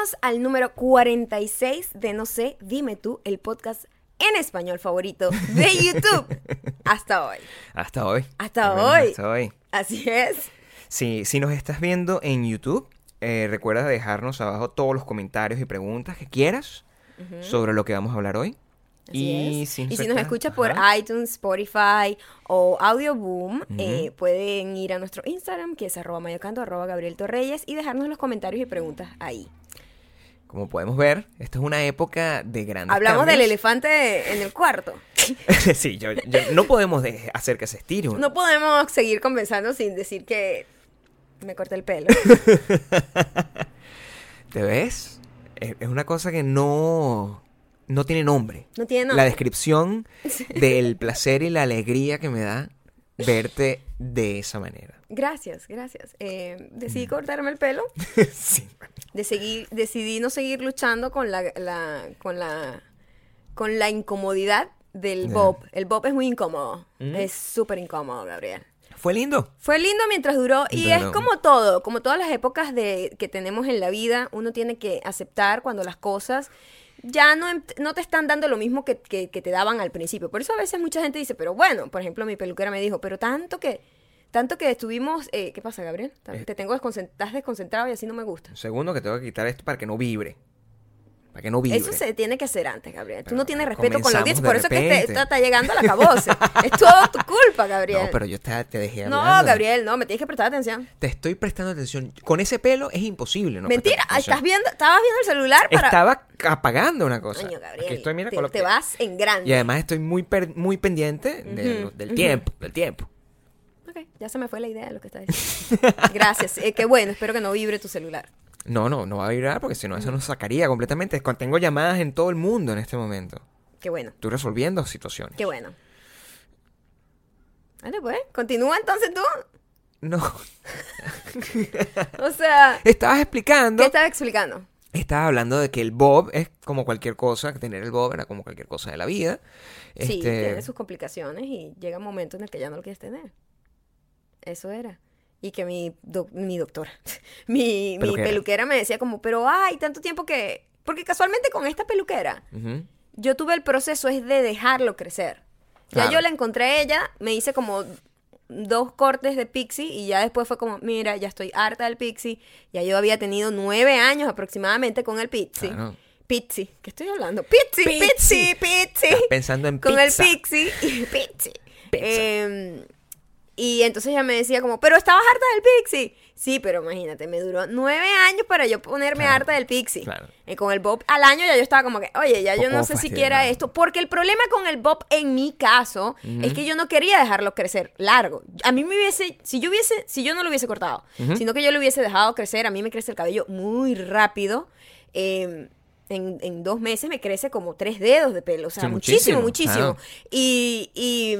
Bienvenidos al número 46 de No sé, dime tú, el podcast en español favorito de YouTube. Hasta hoy. Hasta hoy. Hasta hoy. Hasta hoy. Así es. Sí, si nos estás viendo en YouTube, eh, recuerda dejarnos abajo todos los comentarios y preguntas que quieras sobre lo que vamos a hablar hoy. Así y si y nos si nos estás- escuchas por iTunes, Spotify o Audioboom, eh, pueden ir a nuestro Instagram, que es arroba mayocanto, arroba Gabriel Torreyes, y dejarnos los comentarios y preguntas ahí. Como podemos ver, esta es una época de grandes Hablamos del elefante en el cuarto. sí, yo, yo- no podemos de- hacer que se estire. No podemos seguir conversando sin decir que me corté el pelo. ¿Te ves? Es, una cosa que no, no tiene nombre. No tiene La nombre. descripción del placer y la alegría que me da verte de esa manera. Gracias, gracias. Eh, Mm. decidí cortarme el pelo. sí. De seguir, decidí no seguir luchando con la, la- con la con la incomodidad del bob. El bob es muy incómodo. Mm. Es súper incómodo, Gabriel. Fue lindo. Fue lindo mientras duró y es como todo, como todas las épocas de, que tenemos en la vida, uno tiene que aceptar cuando las cosas ya no, em- no te están dando lo mismo que, que- que te daban al principio. Por eso a veces mucha gente dice, pero bueno, por ejemplo, mi peluquera me dijo, pero tanto que, tanto que estuvimos, eh, ¿qué pasa, Gabriel? Eh. Te tengo desconcent- estás desconcentrado y así no me gusta. Un segundo que tengo que quitar esto para que no vibre. Para que no vibre. Eso se tiene que hacer antes, Gabriel. Tú Pero no tienes respeto con la audiencia, por eso es que te- está llegando a la caboce. es todo tu culpa, Gabriel. No, pero yo te, te dejé No. Gabriel, no, me tienes que prestar atención. Te estoy prestando atención. Con ese pelo es imposible, ¿no? Mentira, estás viendo, estabas viendo el celular para... Estaba apagando una cosa. Coño, Gabriel, Aquí estoy, mira, te, vas en grande. Y además estoy muy, per- muy pendiente de del tiempo, del tiempo. Ya se me fue la idea de lo que estás diciendo. Gracias, eh, qué bueno, espero que no vibre tu celular. No, no, no va a vibrar porque si no eso nos sacaría completamente. Tengo llamadas en todo el mundo en este momento. Qué bueno, Estoy resolviendo situaciones. qué bueno. Vale, pues, continúa entonces tú. No. O sea, Estabas explicando. ¿qué estás explicando? Estaba hablando de que el bob es como cualquier cosa, que tener el bob era como cualquier cosa de la vida. Sí, Este, tiene sus complicaciones y llega un momento en el que ya no lo quieres tener. Eso era. Y que mi, doc- mi doctora, mi, mi Peluquera. me decía como, pero ay, tanto tiempo que... Porque casualmente con esta peluquera, yo tuve el proceso es de dejarlo crecer. Ya Claro. yo la encontré a ella, me hice como dos cortes de pixie y ya después fue como, mira, ya estoy harta del pixie. Ya yo había tenido nueve años aproximadamente con el pixie. Claro. Pixie, ¿qué estoy hablando? Pixie, pixie, Pixie. pensando en Con pizza. el pixie y pixie. Pizza. Y entonces ella me decía como, pero estabas harta del pixie. Sí, pero imagínate, me duró nueve años para yo ponerme Claro, harta del pixie. claro. Y con el bob al año ya yo estaba como que, oye, ya yo no sé si fastidiado. quiera esto. Porque el problema con el bob en mi caso es que yo no quería dejarlo crecer largo. A mí me hubiese, si yo hubiese, si yo no lo hubiese cortado, sino que yo lo hubiese dejado crecer, a mí me crece el cabello muy rápido. em, en, en dos meses me crece como tres dedos de pelo. O sea, Sí, muchísimo, muchísimo, muchísimo. claro. Y, y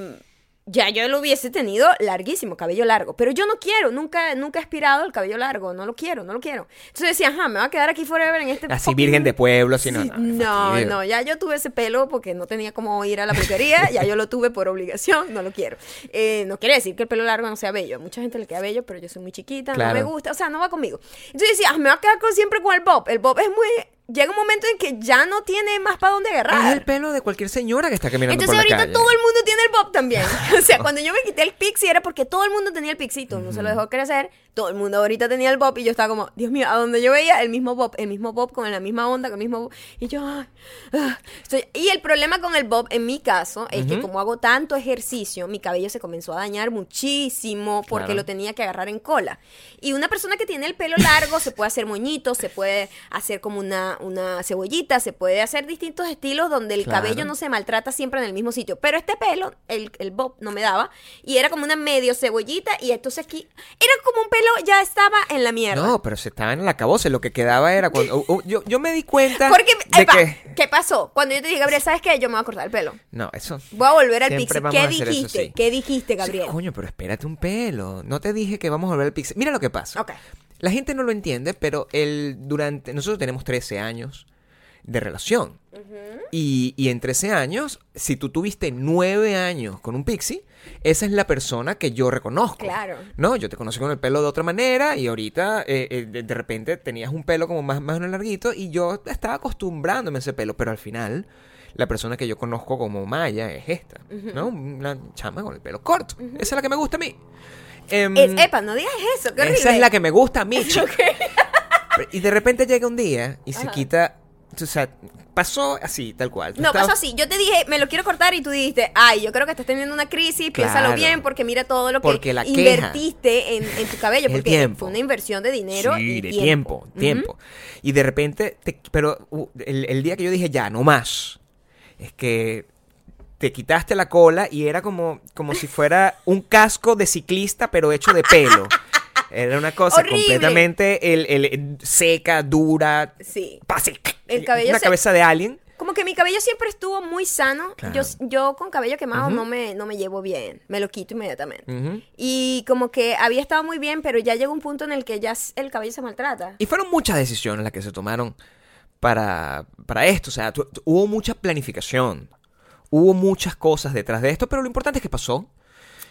ya yo lo hubiese tenido larguísimo, cabello largo. Pero yo no quiero, nunca, nunca he aspirado el cabello largo. No lo quiero, no lo quiero. Entonces decía, ajá, me va a quedar aquí forever en este. Así virgen de pueblo, así no. Sí, no, no, ya yo tuve ese pelo porque no tenía cómo ir a la peluquería, ya yo lo tuve por obligación, no lo quiero. Eh, no quiere decir que el pelo largo no sea bello, a mucha gente le queda bello, pero yo soy muy chiquita, no me gusta, o sea, no va conmigo. Entonces decía, ah, me va a quedar con, siempre con el bob, el bob es muy... Llega un momento en que ya no tiene más para dónde Es agarrar. el pelo de cualquier señora que está caminando Entonces por la ahorita calle. todo el mundo tiene el bob también. O sea, cuando yo me quité el pixie era porque todo el mundo tenía el el mundo se lo dejó crecer, todo el mundo ahorita tenía el bob y yo estaba como, Dios mío, a donde yo veía el mismo bob, el mismo bob con la misma onda, con el mismo bob. Y yo, ah, estoy- Y el problema con el bob en mi caso es que Ujú. como hago tanto ejercicio, mi cabello se comenzó a dañar muchísimo porque Claro. lo tenía que agarrar en cola. Y una persona que tiene el pelo largo se puede hacer moñitos, se puede hacer como una, una cebollita, se puede hacer distintos estilos donde el Claro. cabello no se maltrata siempre en el mismo sitio. Pero este pelo, el, el bob, no me daba. Y era como una medio cebollita. Y entonces aquí era como un pelo, ya estaba en la mierda. No, pero se estaba en la caboce. Lo que quedaba era cuando. uh, uh, yo, yo me di cuenta. Porque, de epa, que. ¿qué pasó? Cuando yo te dije, Gabriel, ¿sabes qué? Yo me voy a cortar el pelo. No, eso. Voy a volver al Siempre pixie. vamos ¿Qué a hacer eso, dijiste? sí. ¿Qué dijiste, Sí, Gabriel? coño, pero espérate un pelo. No te dije que vamos a volver al pixel. Mira lo que pasa. Ok. La gente no lo entiende, pero el, durante. Nosotros tenemos 13 años de relación. y, y en 13 años, si tú tuviste 9 años con un pixie, esa es la persona que yo reconozco. Claro. No, yo te conocí con el pelo de otra manera y ahorita eh, eh, de, de repente tenías un pelo como más, más larguito y yo estaba acostumbrándome a ese pelo, pero al final la persona que yo conozco como Maya es esta, ¿no? Una chama con el pelo corto. Esa es la que me gusta a mí. Em, Es- epa, no digas eso, qué horrible. esa es la que me gusta a mí, chico. Y de repente llega un día y se quita, o sea, pasó así, tal cual. Tú No, estabas- pasó así. Yo te dije, me lo quiero cortar y tú dijiste, ay, yo creo que estás teniendo una crisis, piénsalo bien porque mira todo lo que la invertiste en, en tu cabello. El Porque fue una inversión de dinero Sí, y de tiempo. tiempo, tiempo. Y de repente, te- pero uh, el, el día que yo dije, ya, no más, es que te quitaste la cola y era como, como si fuera un casco de ciclista, pero hecho de pelo. Era una cosa Horrible. completamente el, el- seca, dura, Sí. El cabello Una se- cabeza de alien. Como que mi cabello siempre estuvo muy sano. Claro. Yo, yo con cabello quemado no, me, no me llevo bien. Me lo quito inmediatamente. Y como que había estado muy bien, pero ya llegó un punto en el que ya el cabello se maltrata. Y fueron muchas decisiones las que se tomaron para, para esto. O sea, tu- tu- hubo mucha planificación. Hubo muchas cosas detrás de esto, pero lo importante es que pasó.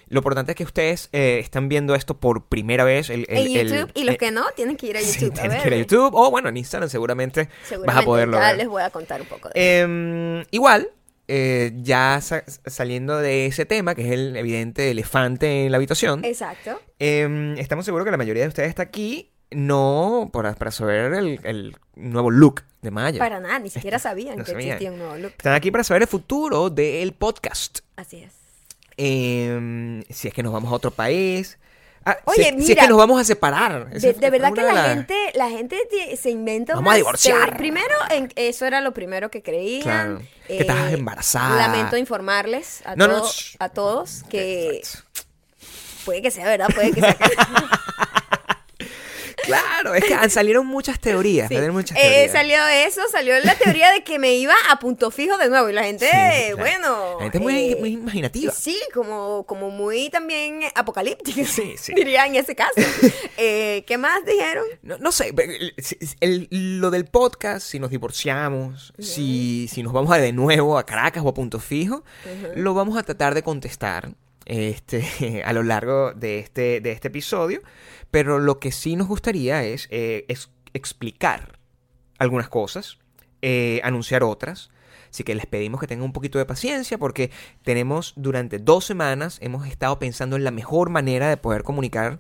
Lo importante es que ustedes eh, están viendo esto por primera vez. El, el- en el- YouTube. y los eh, que no, tienen que ir a sí, YouTube. a tienes que ir a. YouTube. O bueno, en Instagram seguramente, vas a poderlo ya ver. les voy a contar un poco de Em, igual, eh, ya sa- saliendo de ese tema, que es el evidente elefante en la habitación, Exacto. em, estamos seguros que la mayoría de ustedes está aquí no para, para saber el, el nuevo look de Maya. Para nada, ni siquiera sabían No que sabían. existía un nuevo look. Están aquí para saber el futuro del podcast. Así es. Em, si es que nos vamos a otro país. Ah, si es- si, es mira, que nos vamos a separar. De, verdad que la gente, la gente se inventa Vamos a divorciar. Primero, en- eso era lo primero que creían. Claro, que estabas embarazada. Lamento informarles a, No, todo- a todos que puede que sea verdad, puede que sea Claro, es que salieron muchas teorías. Sí. salieron muchas Eh, salió eso, salió la teoría de que me iba a punto fijo de nuevo. Y la gente, Sí, claro. bueno. La gente es muy, eh, muy imaginativa. Sí, como, como muy también apocalíptica. Sí, sí. Diría en ese caso. Eh, ¿Qué más dijeron? No, no sé, pero el- el- lo del podcast, si nos divorciamos, si, si nos vamos a de nuevo a Caracas o a Punto Fijo, lo vamos a tratar de contestar este, a lo largo de este, de este episodio. Pero lo que sí nos gustaría es, eh, explicar algunas cosas, eh, anunciar otras. Así que les pedimos que tengan un poquito de paciencia porque tenemos durante dos semanas, hemos estado pensando en la mejor manera de poder comunicar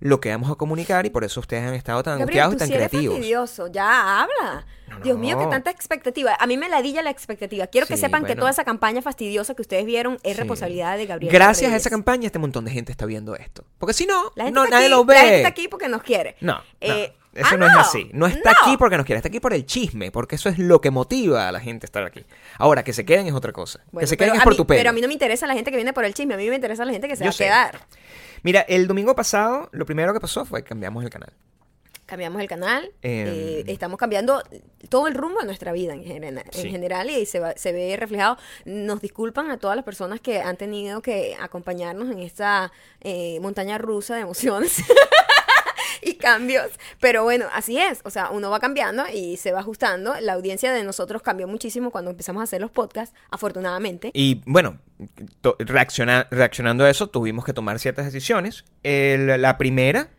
lo que vamos a comunicar y por eso ustedes han estado tan Gabriel, angustiados y tan sí eres creativos. fastidioso. Ya habla. No, Dios mío, no. tanta expectativa. A mí me ladilla la expectativa. Quiero que sepan que toda esa campaña fastidiosa que ustedes vieron es Sí. responsabilidad de Gabriel. Gracias a esa campaña este montón de gente está viendo esto. Porque si no, La gente no está nadie aquí- lo ve. La gente está aquí porque nos quiere. No, Eh, eso ah, no, es así. No está aquí porque nos quiere, está aquí por el chisme, porque eso es lo que motiva a la gente a estar aquí. Ahora, que se queden es otra cosa. Bueno, que se queden es por mí- tu pelo. Pero a mí no me interesa la gente que viene por el chisme. A mí me interesa la gente que se Yo va a sé. Mira, el domingo pasado, lo primero que pasó fue que cambiamos el canal. Cambiamos el canal. Em. eh, estamos cambiando todo el rumbo de nuestra vida en, general- en Sí. general y se, va- se ve reflejado. Nos disculpan a todas las personas que han tenido que acompañarnos en esta eh, montaña rusa de emociones. cambios, pero bueno, así es, o sea, uno va cambiando y se va ajustando. La audiencia de nosotros cambió muchísimo cuando empezamos a hacer los podcasts, afortunadamente. Y bueno, reacciona- reaccionando a eso, tuvimos que tomar ciertas decisiones. La primera,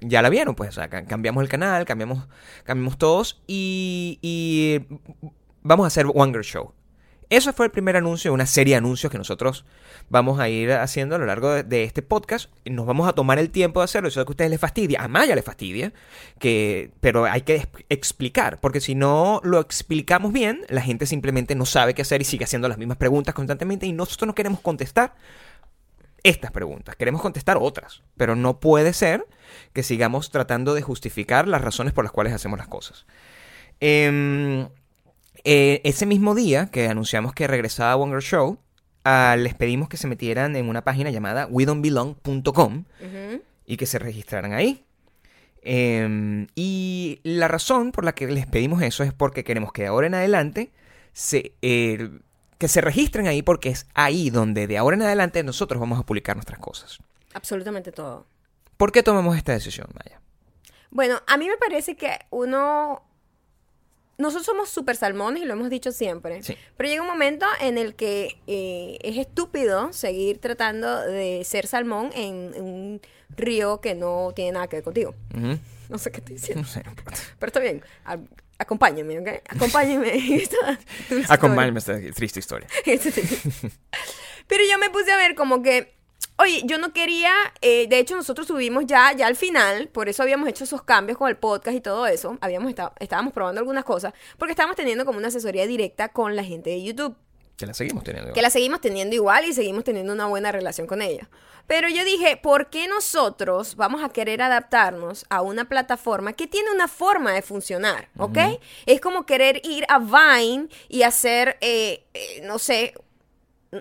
ya la vieron, pues, o sea, ca- cambiamos el canal, cambiamos, cambiamos todos y vamos a hacer One Girl Show. Eso fue el primer anuncio una serie de anuncios que nosotros vamos a ir haciendo a lo largo de, este podcast. Nos vamos a tomar el tiempo de hacerlo. Yo sé que a ustedes les fastidia, a Maya le fastidia, que, pero hay que es- explicar, porque si no lo explicamos bien, la gente simplemente no sabe qué hacer y sigue haciendo las mismas preguntas constantemente y nosotros no queremos contestar estas preguntas, queremos contestar otras, pero no puede ser que sigamos tratando de justificar las razones por las cuales hacemos las cosas. Em, eh, ese mismo día que anunciamos que regresaba One Girl Show, ah, les pedimos que se metieran en una página llamada wedon'tbelong.com Ujú. y que se registraran ahí. Em, y la razón por la que les pedimos eso es porque queremos que de ahora en adelante se, eh, que se registren ahí porque es ahí donde de ahora en adelante nosotros vamos a publicar nuestras cosas. Absolutamente todo. ¿Por qué tomamos esta decisión, Maya? Bueno, a mí me parece que uno nosotros somos super salmones y lo hemos dicho siempre. Sí. Pero llega un momento en el que eh, es estúpido seguir tratando de ser salmón en, en un río que no tiene nada que ver contigo. No sé qué estoy diciendo. No sé. Pero está bien. A- acompáñenme, ¿ok? Acompáñenme en esta triste historia. Pero yo me puse a ver como que, oye, yo no quería, eh, de hecho nosotros subimos ya, ya al final, por eso habíamos hecho esos cambios con el podcast y todo eso, habíamos estado, estábamos probando algunas cosas, porque estábamos teniendo como una asesoría directa con la gente de YouTube. Que la seguimos teniendo. Que la seguimos teniendo igual y seguimos teniendo una buena relación con ella. Pero yo dije, ¿por qué nosotros vamos a querer adaptarnos a una plataforma que tiene una forma de funcionar? ¿Ok? Es como querer ir a Vine y hacer, eh, eh, no sé,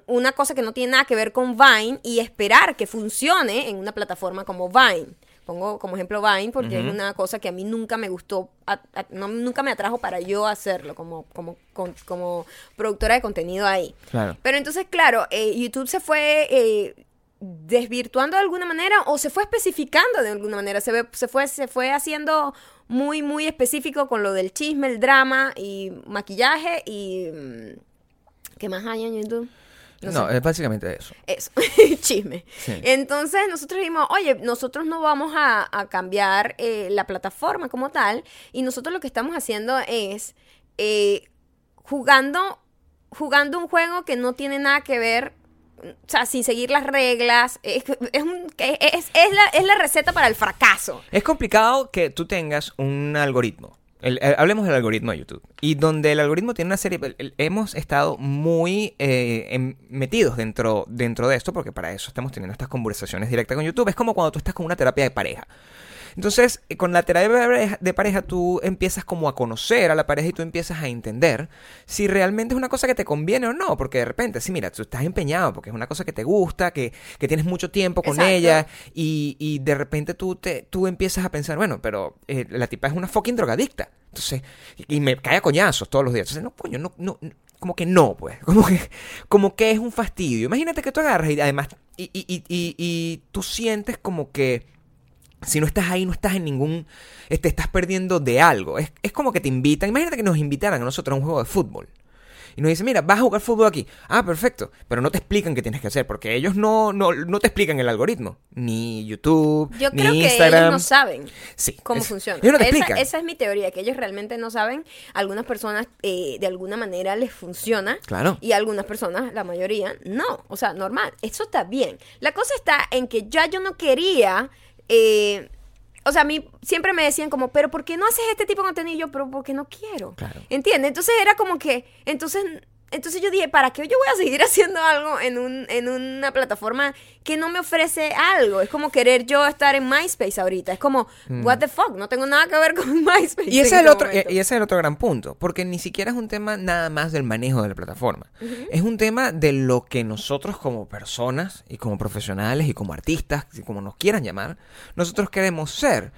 una cosa que no tiene nada que ver con Vine y esperar que funcione en una plataforma como Vine. Pongo como ejemplo Vine porque es una cosa que a mí nunca me gustó, a- a- no- nunca me atrajo para yo hacerlo como, como, con- como productora de contenido ahí. Claro. Pero entonces, claro, eh, YouTube se fue eh, desvirtuando de alguna manera o se fue especificando de alguna manera. Se, ve- se, fue, se fue haciendo muy, muy específico con lo del chisme, el drama y maquillaje y... mm, ¿Qué más hay en YouTube? No, sé. es básicamente eso. Eso, chisme. Sí. Entonces nosotros dijimos, oye, nosotros no vamos a, a cambiar eh, la plataforma como tal y nosotros lo que estamos haciendo es eh, jugando, jugando un juego que no tiene nada que ver, o sea, sin seguir las reglas. Es, es, un- es, es la, es la receta para el fracaso. Es complicado que tú tengas un algoritmo. El- el- hablemos del algoritmo de YouTube. Y donde el algoritmo tiene una serie... hemos estado muy eh, em- metidos dentro, dentro de esto, porque para eso estamos teniendo estas conversaciones directas con YouTube. Es como cuando tú estás con una terapia de pareja. Entonces, eh, con la terapia de pareja, tú empiezas como a conocer a la pareja y tú empiezas a entender si realmente es una cosa que te conviene o no. Porque de repente, sí, mira, tú estás empeñado porque es una cosa que te gusta, que, que tienes mucho tiempo con Exacto. ella y, y de repente tú, te, tú empiezas a pensar, bueno, pero eh, la tipa es una fucking drogadicta. Entonces, y, y me cae a coñazos todos los días. Entonces, no, coño, no, no, no, como que no, pues. Como que, como que es un fastidio. Imagínate que tú agarras y además, y, y, y, y, y tú sientes como que si no estás ahí, no estás en ningún. Te estás perdiendo de algo. Es, es como que te invitan. Imagínate que nos invitaran a nosotros a un juego de fútbol. Y nos dicen, mira, vas a jugar fútbol aquí. Ah, perfecto. Pero no te explican qué tienes que hacer. Porque ellos no, no, no te explican el algoritmo. Ni YouTube, Yo ni creo que Instagram. ellos no saben Sí, cómo es- funciona. ellos no te esa, esa es mi teoría, que ellos realmente no saben. Algunas personas eh, de alguna manera les funciona. Claro. Y algunas personas, la mayoría, no. O sea, normal. Eso está bien. La cosa está en que ya yo no quería. Eh, o sea, a mí siempre me decían como, pero ¿por qué no haces este tipo de contenido? Y yo, pero porque no quiero. Claro. ¿Entiendes? Entonces era como que, entonces, entonces yo dije, ¿para qué yo voy a seguir haciendo algo en, un, en una plataforma que no me ofrece algo? Es como querer yo estar en MySpace ahorita. Es como, what the fuck, no tengo nada que ver con MySpace. Mm. Y ese, es el este otro, y momento. y ese es el otro gran punto, porque ni siquiera es un tema nada más del manejo de la plataforma. Es un tema de lo que nosotros como personas y como profesionales y como artistas, como nos quieran llamar, nosotros queremos ser.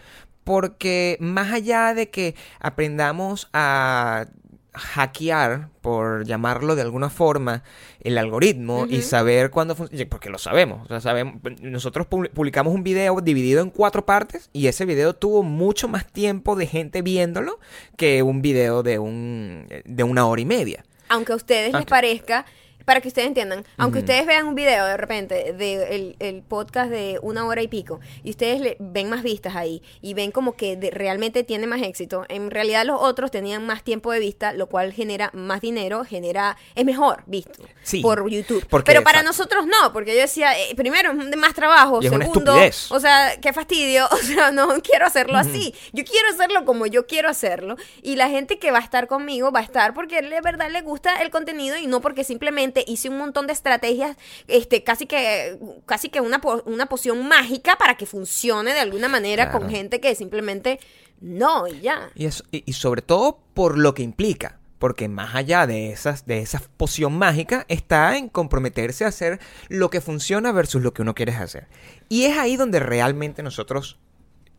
Porque más allá de que aprendamos a hackear, por llamarlo de alguna forma, el algoritmo y saber cuándo funciona, porque lo sabemos, o sea, sabemos, nosotros pu- publicamos un video dividido en cuatro partes y ese video tuvo mucho más tiempo de gente viéndolo que un video de un de una hora y media. Aunque a ustedes les Ok. parezca, para que ustedes entiendan, aunque ustedes vean un video de repente de el, el podcast de una hora y pico y ustedes le, ven más vistas ahí y ven como que de- realmente tiene más éxito, en realidad los otros tenían más tiempo de vista, lo cual genera más dinero, genera es mejor visto Sí, por YouTube. porque- Pero para exacto. nosotros no, porque yo decía, eh, primero más trabajo, Y segundo, o sea, qué fastidio, o sea, no quiero hacerlo así. Yo quiero hacerlo como yo quiero hacerlo y la gente que va a estar conmigo va a estar porque de verdad le gusta el contenido y no porque simplemente hice un montón de estrategias, este, casi que casi que una una poción mágica para que funcione de alguna manera con Claro. gente que simplemente no y ya. Y, eso- y- y sobre todo por lo que implica. Porque más allá de esas, de esa poción mágica, está en comprometerse a hacer lo que funciona versus lo que uno quiere hacer. Y es ahí donde realmente nosotros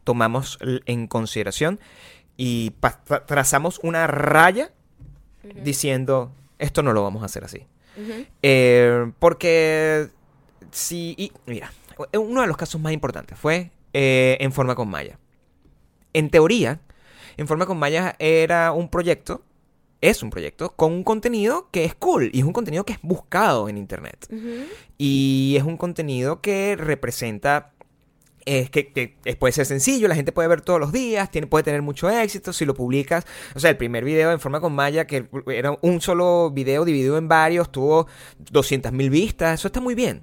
tomamos en consideración y trazamos una raya diciendo, esto no lo vamos a hacer así. Eh, porque si... Y, mira, uno de los casos más importantes fue eh, En Forma con Maya. En teoría, En Forma con Maya era un proyecto es un proyecto con un contenido que es cool y es un contenido que es buscado en internet. Y es un contenido que representa es que, que es- puede ser sencillo, la gente puede ver todos los días, tiene, puede tener mucho éxito si lo publicas. O sea, el primer video en forma con Maya, que era un solo video dividido en varios, tuvo 200 mil vistas, eso está muy bien.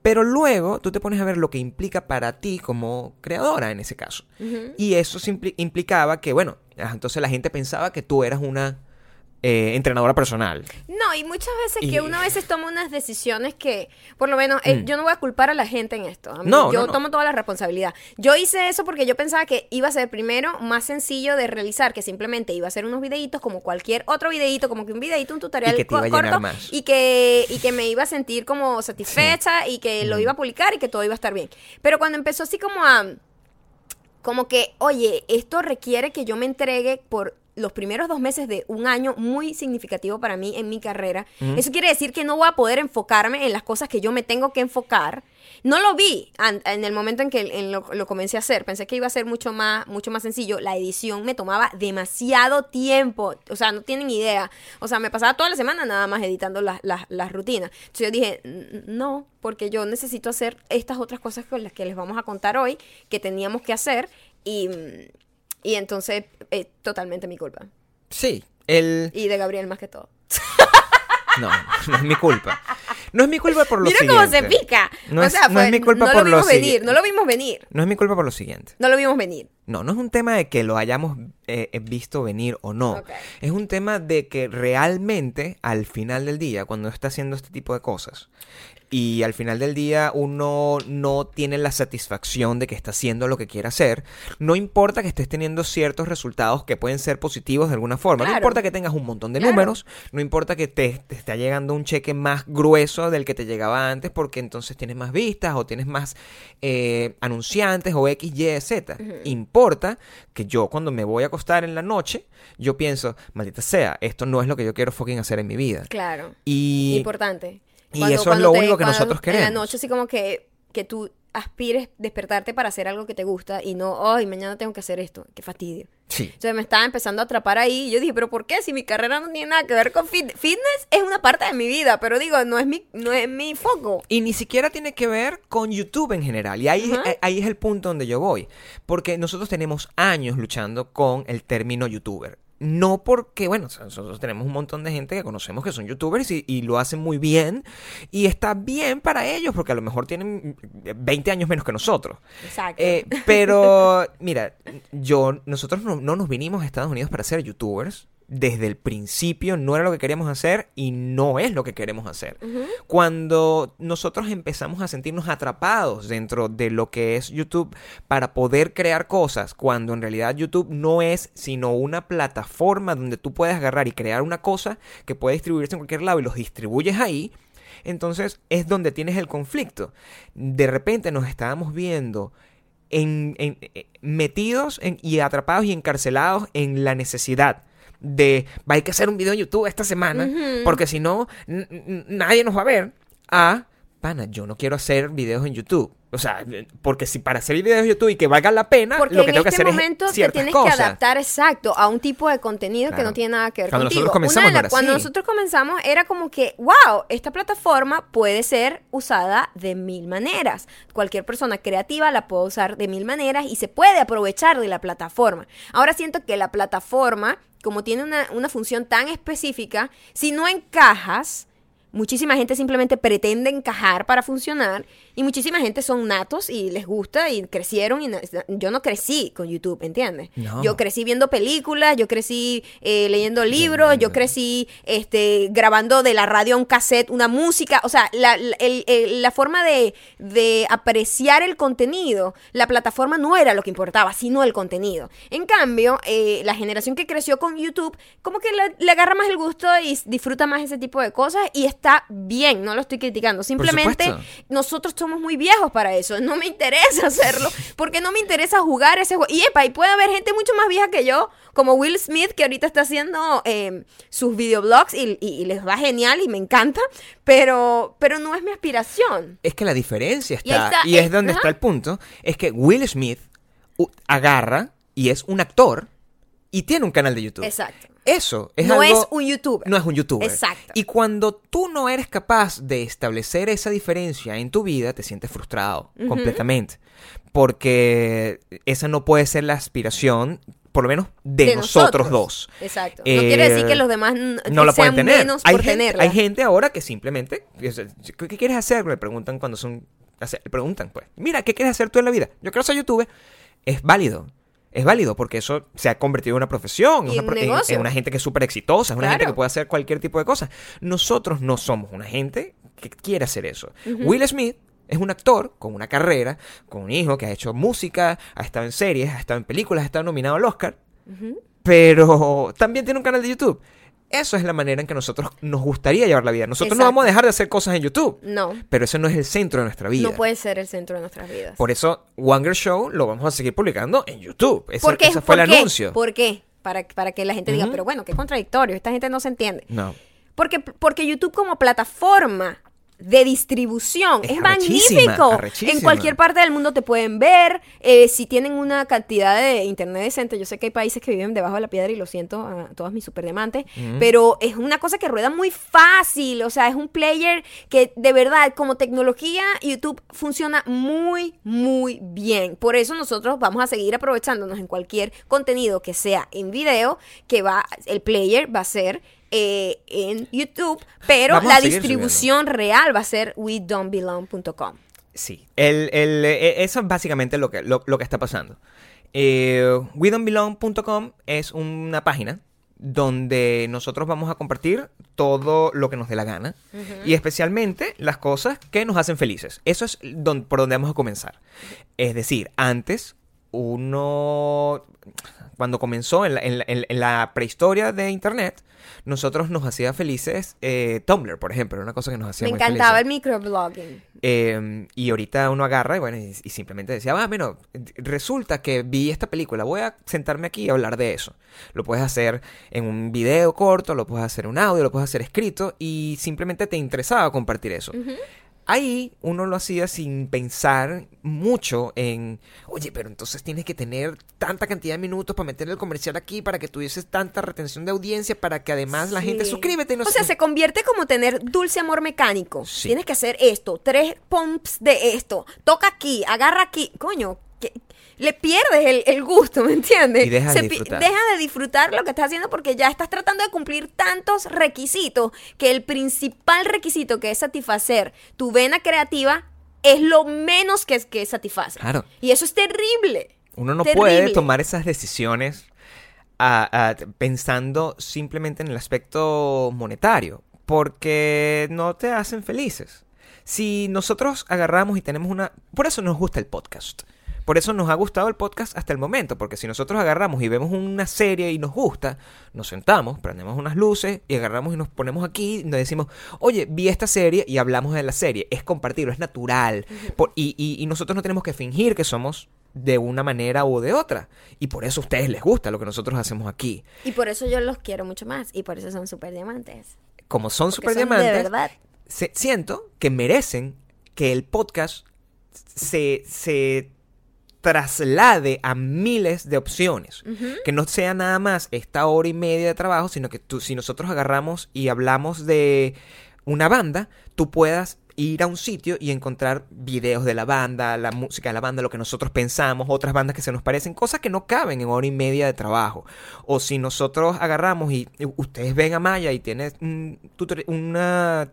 Pero luego tú te pones a ver lo que implica para ti como creadora en ese caso. Y eso implicaba que, bueno, ah, entonces la gente pensaba que tú eras una eh, entrenadora personal. No, y muchas veces Y- que uno a veces toma unas decisiones que, por lo menos, eh, Mm. yo no voy a culpar a la gente en esto. A mí- No, yo no, no. tomo toda la responsabilidad. Yo hice eso porque yo pensaba que iba a ser primero más sencillo de realizar, que simplemente iba a hacer unos videitos como cualquier otro videito, como que un videito, un tutorial Y que te iba a co- llenar corto, más. y que y que me iba a sentir como satisfecha y que lo iba a publicar y que todo iba a estar bien. Pero cuando empezó así como a como que, oye, esto requiere que yo me entregue por los primeros dos meses de un año muy significativo para mí en mi carrera. Eso quiere decir que no voy a poder enfocarme en las cosas que yo me tengo que enfocar. No lo vi en el momento en que en lo, lo comencé a hacer. Pensé que iba a ser mucho más, mucho más sencillo. La edición me tomaba demasiado tiempo. O sea, no tienen idea. O sea, me pasaba toda la semana nada más editando las, las, las rutinas. Entonces yo dije, "N- no, porque yo necesito hacer estas otras cosas con las que les vamos a contar hoy, que teníamos que hacer. Y, y entonces, es totalmente mi culpa. Sí, el... Y de Gabriel más que todo. No, no es mi culpa. No es mi culpa por lo Mira siguiente. cómo se pica. No o es- sea, no es mi culpa no por lo lo vimos venir, no lo vimos venir. No es mi culpa por lo siguiente. No lo vimos venir. No, no es un tema de que lo hayamos eh, eh, visto venir o no. Es un tema de que realmente al final del día, cuando está haciendo este tipo de cosas, y al final del día uno no tiene la satisfacción de que está haciendo lo que quiere hacer, no importa que estés teniendo ciertos resultados que pueden ser positivos de alguna forma, no importa que tengas un montón de Claro. números, no importa que te, te está llegando un cheque más grueso del que te llegaba antes porque entonces tienes más vistas o tienes más eh, anunciantes o X, Y, Z. Importa que yo cuando me voy a acostar en la noche, yo pienso, maldita sea, esto no es lo que yo quiero fucking hacer en mi vida. Claro. Y Importante. Y eso es lo único que nosotros En queremos. la noche, así como que, que tú aspires despertarte para hacer algo que te gusta y no, ay, mañana tengo que hacer esto. Qué fastidio. sí, Entonces me estaba empezando a atrapar ahí y yo dije, pero ¿por qué? Si mi carrera no tiene nada que ver con fit- fitness, es una parte de mi vida, pero digo, no es mi, no es mi foco. Y ni siquiera tiene que ver con YouTube en general. Y ahí, Ajá. eh, ahí es el punto donde yo voy. Porque nosotros tenemos años luchando con el término youtuber. No porque, bueno, nosotros tenemos un montón de gente que conocemos que son youtubers y, y lo hacen muy bien. Y está bien para ellos porque a lo mejor tienen 20 años menos que nosotros. Exacto. Eh, pero, mira, yo, nosotros no, no nos vinimos a Estados Unidos para ser youtubers. Desde el principio no era lo que queríamos hacer y no es lo que queremos hacer. Cuando nosotros empezamos a sentirnos atrapados dentro de lo que es YouTube para poder crear cosas, cuando en realidad YouTube no es sino una plataforma donde tú puedes agarrar y crear una cosa que puede distribuirse en cualquier lado y los distribuyes ahí, entonces es donde tienes el conflicto. De repente nos estábamos viendo en, en- eh, metidos en- y atrapados y encarcelados en la necesidad de hay que hacer un video en YouTube esta semana Ujú. porque si no nadie nos va a ver a pana yo no quiero hacer videos en YouTube o sea porque si para hacer videos en YouTube y que valgan la pena Porque lo que en tengo que este hacer momento es te ciertas tienes cosas que adaptar exacto a un tipo de contenido que Claro. no tiene nada que ver Cuando contigo. nosotros comenzamos Una de la- cuando así. nosotros comenzamos era como que, wow, esta plataforma puede ser usada de mil maneras. Cualquier persona creativa la puede usar de mil maneras y se puede aprovechar de la plataforma. Ahora siento que la plataforma, como tiene una, una función tan específica, si no encajas, Muchísima gente simplemente pretende encajar para funcionar y muchísima gente son natos y les gusta y crecieron y yo no crecí con YouTube, ¿entiendes? No. Yo crecí viendo películas, yo crecí eh, leyendo libros, yo crecí este, grabando de la radio a un cassette una música, o sea, la, la- el- el- la forma de, de apreciar el contenido, la plataforma no era lo que importaba, sino el contenido. En cambio, eh, la generación que creció con YouTube, como que le, le agarra más el gusto y disfruta más ese tipo de cosas y está bien, no lo estoy criticando, simplemente nosotros somos muy viejos para eso, no me interesa hacerlo, porque no me interesa jugar ese juego. Y epa, y puede haber gente mucho más vieja que yo, como Will Smith, que ahorita está haciendo eh, sus videoblogs y, y- y les va genial y me encanta, pero, pero no es mi aspiración. es que la diferencia Y está y, está, es donde ajá. está el punto es que Will Smith agarra y es un actor y tiene un canal de YouTube Exacto. Eso es no algo- es un youtuber. No es un youtuber. Exacto. Y cuando tú no eres capaz de establecer esa diferencia en tu vida, te sientes frustrado completamente. Porque esa no puede ser la aspiración, por lo menos, de, nosotros, dos. Exacto. Eh, no quiere decir que los demás No la pueden tener. menos hay, por gente, tenerla. hay gente ahora que simplemente. ¿Qué quieres hacer? Le preguntan cuando son. Le preguntan, pues. Mira, ¿qué quieres hacer tú en la vida? Yo quiero ser youtuber. Es válido. Es válido porque eso se ha convertido en una profesión, una en- en una gente que es súper exitosa, es una gente que puede hacer cualquier tipo de cosas. Nosotros no somos una gente que quiere hacer eso. Will Smith es un actor con una carrera, con un hijo que ha hecho música, ha estado en series, ha estado en películas, ha estado nominado al Oscar, pero también tiene un canal de YouTube. Eso es la manera en que nosotros nos gustaría llevar la vida. Nosotros no vamos a dejar de hacer cosas en YouTube, No, pero ese no es el centro de nuestra vida. no puede ser el centro de nuestras vidas. Por eso, Wanger Show lo vamos a seguir publicando en YouTube. Ese, ¿Por qué? ese fue ¿Por el qué? anuncio. ¿Por qué? Para, para que la gente diga, pero bueno, qué contradictorio, esta gente no se entiende. No. Porque, porque YouTube como plataforma de distribución Es es, arrechísima, magnífico. arrechísima. En cualquier parte del mundo te pueden ver. eh, si tienen una cantidad de internet decente, yo sé que hay países que viven debajo de la piedra y lo siento a todas mis superdiamantes, pero es una cosa que rueda muy fácil. O sea, es un player que de verdad, como tecnología, YouTube funciona muy, muy bien. Por eso nosotros vamos a seguir aprovechándonos en cualquier contenido que sea en video, que va, el player va a ser eh, en YouTube, pero Vamos la distribución real va a ser wedon'tbelong.com. Sí, el, el- eh, eso es básicamente lo que, lo, lo que está pasando. Eh, WeDon'tBelong.com es una página donde nosotros vamos a compartir todo lo que nos dé la gana y especialmente las cosas que nos hacen felices. Eso es don- por donde vamos a comenzar. Es decir, antes uno, cuando comenzó en la, en la- en- en la prehistoria de Internet, nosotros nos hacía felices eh, Tumblr, por ejemplo, era una cosa que nos hacía Me muy encantaba felices. el microblogging. Eh, y ahorita uno agarra y bueno, y, y simplemente decía, ah, bueno, resulta que vi esta película, voy a sentarme aquí y hablar de eso. Lo puedes hacer en un video corto, lo puedes hacer en un audio, lo puedes hacer escrito y simplemente te interesaba compartir eso. Ahí uno lo hacía sin pensar mucho en, oye, pero entonces tienes que tener tanta cantidad de minutos para meter el comercial aquí, para que tuvieses tanta retención de audiencia, para que además la gente suscríbete. y No o sea, qué". se convierte como tener dulce amor mecánico. Sí. Tienes que hacer esto, tres pumps de esto, toca aquí, agarra aquí. Coño, le pierdes el, el gusto, ¿me entiendes? Y dejas de disfrutar. deja de disfrutar lo que estás haciendo porque ya estás tratando de cumplir tantos requisitos que el principal requisito que es satisfacer tu vena creativa es lo menos que, que satisface. Claro. Y eso es terrible. Uno no Terrible. puede tomar esas decisiones pensando simplemente en el aspecto monetario, porque no te hacen felices. Si nosotros agarramos y tenemos una... Por eso nos gusta el podcast. Por eso nos ha gustado el podcast hasta el momento, porque si nosotros agarramos y vemos una serie y nos gusta, nos sentamos, prendemos unas luces y agarramos y nos ponemos aquí y nos decimos, oye, vi esta serie y hablamos de la serie. Es compartirlo, es natural. Por- y, y- y nosotros no tenemos que fingir que somos de una manera u de otra. Y por eso a ustedes les gusta lo que nosotros hacemos aquí. Y por eso yo los quiero mucho más. Y por eso son super diamantes. Como son Porque super son de diamantes, verdad. se- siento que merecen que el podcast se, se traslade a miles de opciones. Que no sea nada más esta hora y media de trabajo, sino que tú, si nosotros agarramos y hablamos de una banda, tú puedas ir a un sitio y encontrar videos de la banda, la música de la banda, lo que nosotros pensamos, otras bandas que se nos parecen, cosas que no caben en hora y media de trabajo. O si nosotros agarramos y, ustedes ven a Maya y tiene un, una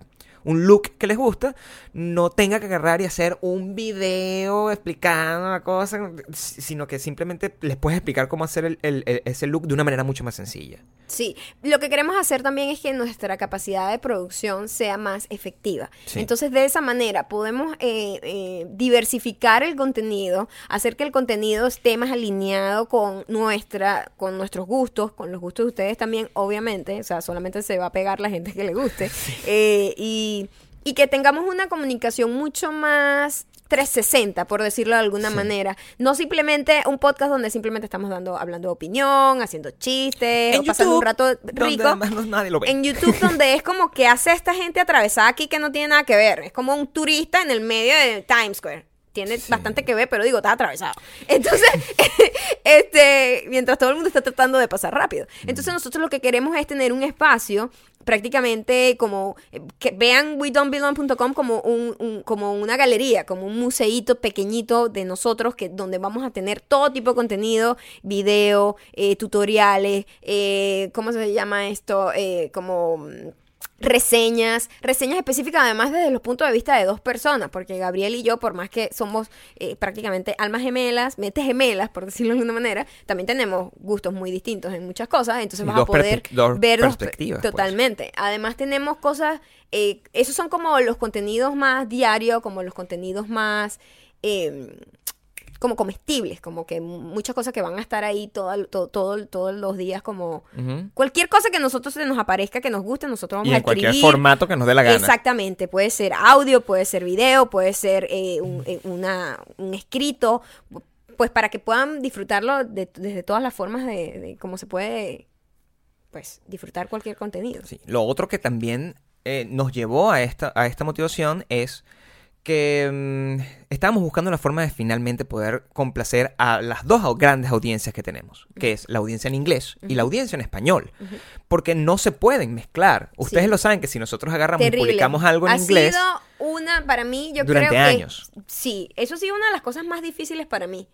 un look que les gusta, no tenga que agarrar y hacer un video explicando la cosa, sino que simplemente les puedes explicar cómo hacer el- el- el- ese look de una manera mucho más sencilla. Sí, lo que queremos hacer también es que nuestra capacidad de producción sea más efectiva. Sí. Entonces, de esa manera podemos eh, eh, diversificar el contenido, hacer que el contenido esté más alineado con nuestra, con nuestros gustos, con los gustos de ustedes también, obviamente. O sea, solamente se va a pegar la gente que le guste. Eh, y, y que tengamos una comunicación mucho más 360, por decirlo de alguna Sí. manera. No simplemente un podcast donde simplemente estamos dando, hablando de opinión, haciendo chistes, o pasando un rato donde rico. no- nadie lo ve. En YouTube, donde es como que hace esta gente atravesada aquí que no tiene nada que ver. Es como un turista en el medio de Times Square. tiene Sí. bastante que ver, pero digo, está atravesado. Entonces, este, mientras todo el mundo está tratando de pasar rápido. Entonces, nosotros lo que queremos es tener un espacio prácticamente como eh, que vean wedon'tbelong.com como un, un- como una galería, como un museíto pequeñito de nosotros que donde vamos a tener todo tipo de contenido, video, eh, tutoriales, eh, ¿cómo se llama esto? Eh, como mm, reseñas, reseñas específicas además desde los puntos de vista de dos personas, porque Gabriel y yo, por más que somos eh, prácticamente almas gemelas, mentes gemelas, por decirlo de alguna manera, también tenemos gustos muy distintos en muchas cosas, entonces vas a poder dos ver dos- perspectivas, pues. totalmente. Además tenemos cosas, eh, esos son como los contenidos más diarios, como los contenidos más... eh, como comestibles, como que muchas cosas que van a estar ahí todo, todo, todo- todos los días, como cualquier cosa que nosotros se nos aparezca, que nos guste, nosotros vamos Y a en cualquier formato que nos dé la gana. Exactamente, puede ser audio, puede ser video, puede ser eh, un, eh, una- un escrito, pues para que puedan disfrutarlo de- desde todas las formas de, de cómo se puede, pues, disfrutar cualquier contenido. Sí. Lo otro que también eh, nos llevó a esta, a esta motivación es que mm, estábamos buscando la forma de finalmente poder complacer a las dos grandes audiencias que tenemos, que es la audiencia en inglés y la audiencia en español, porque no se pueden mezclar. Ustedes Sí. lo saben que si nosotros agarramos y publicamos algo en ha inglés, sido una, para mí, yo Durante creo que... años. Sí, eso ha sido una de las cosas más difíciles para mí.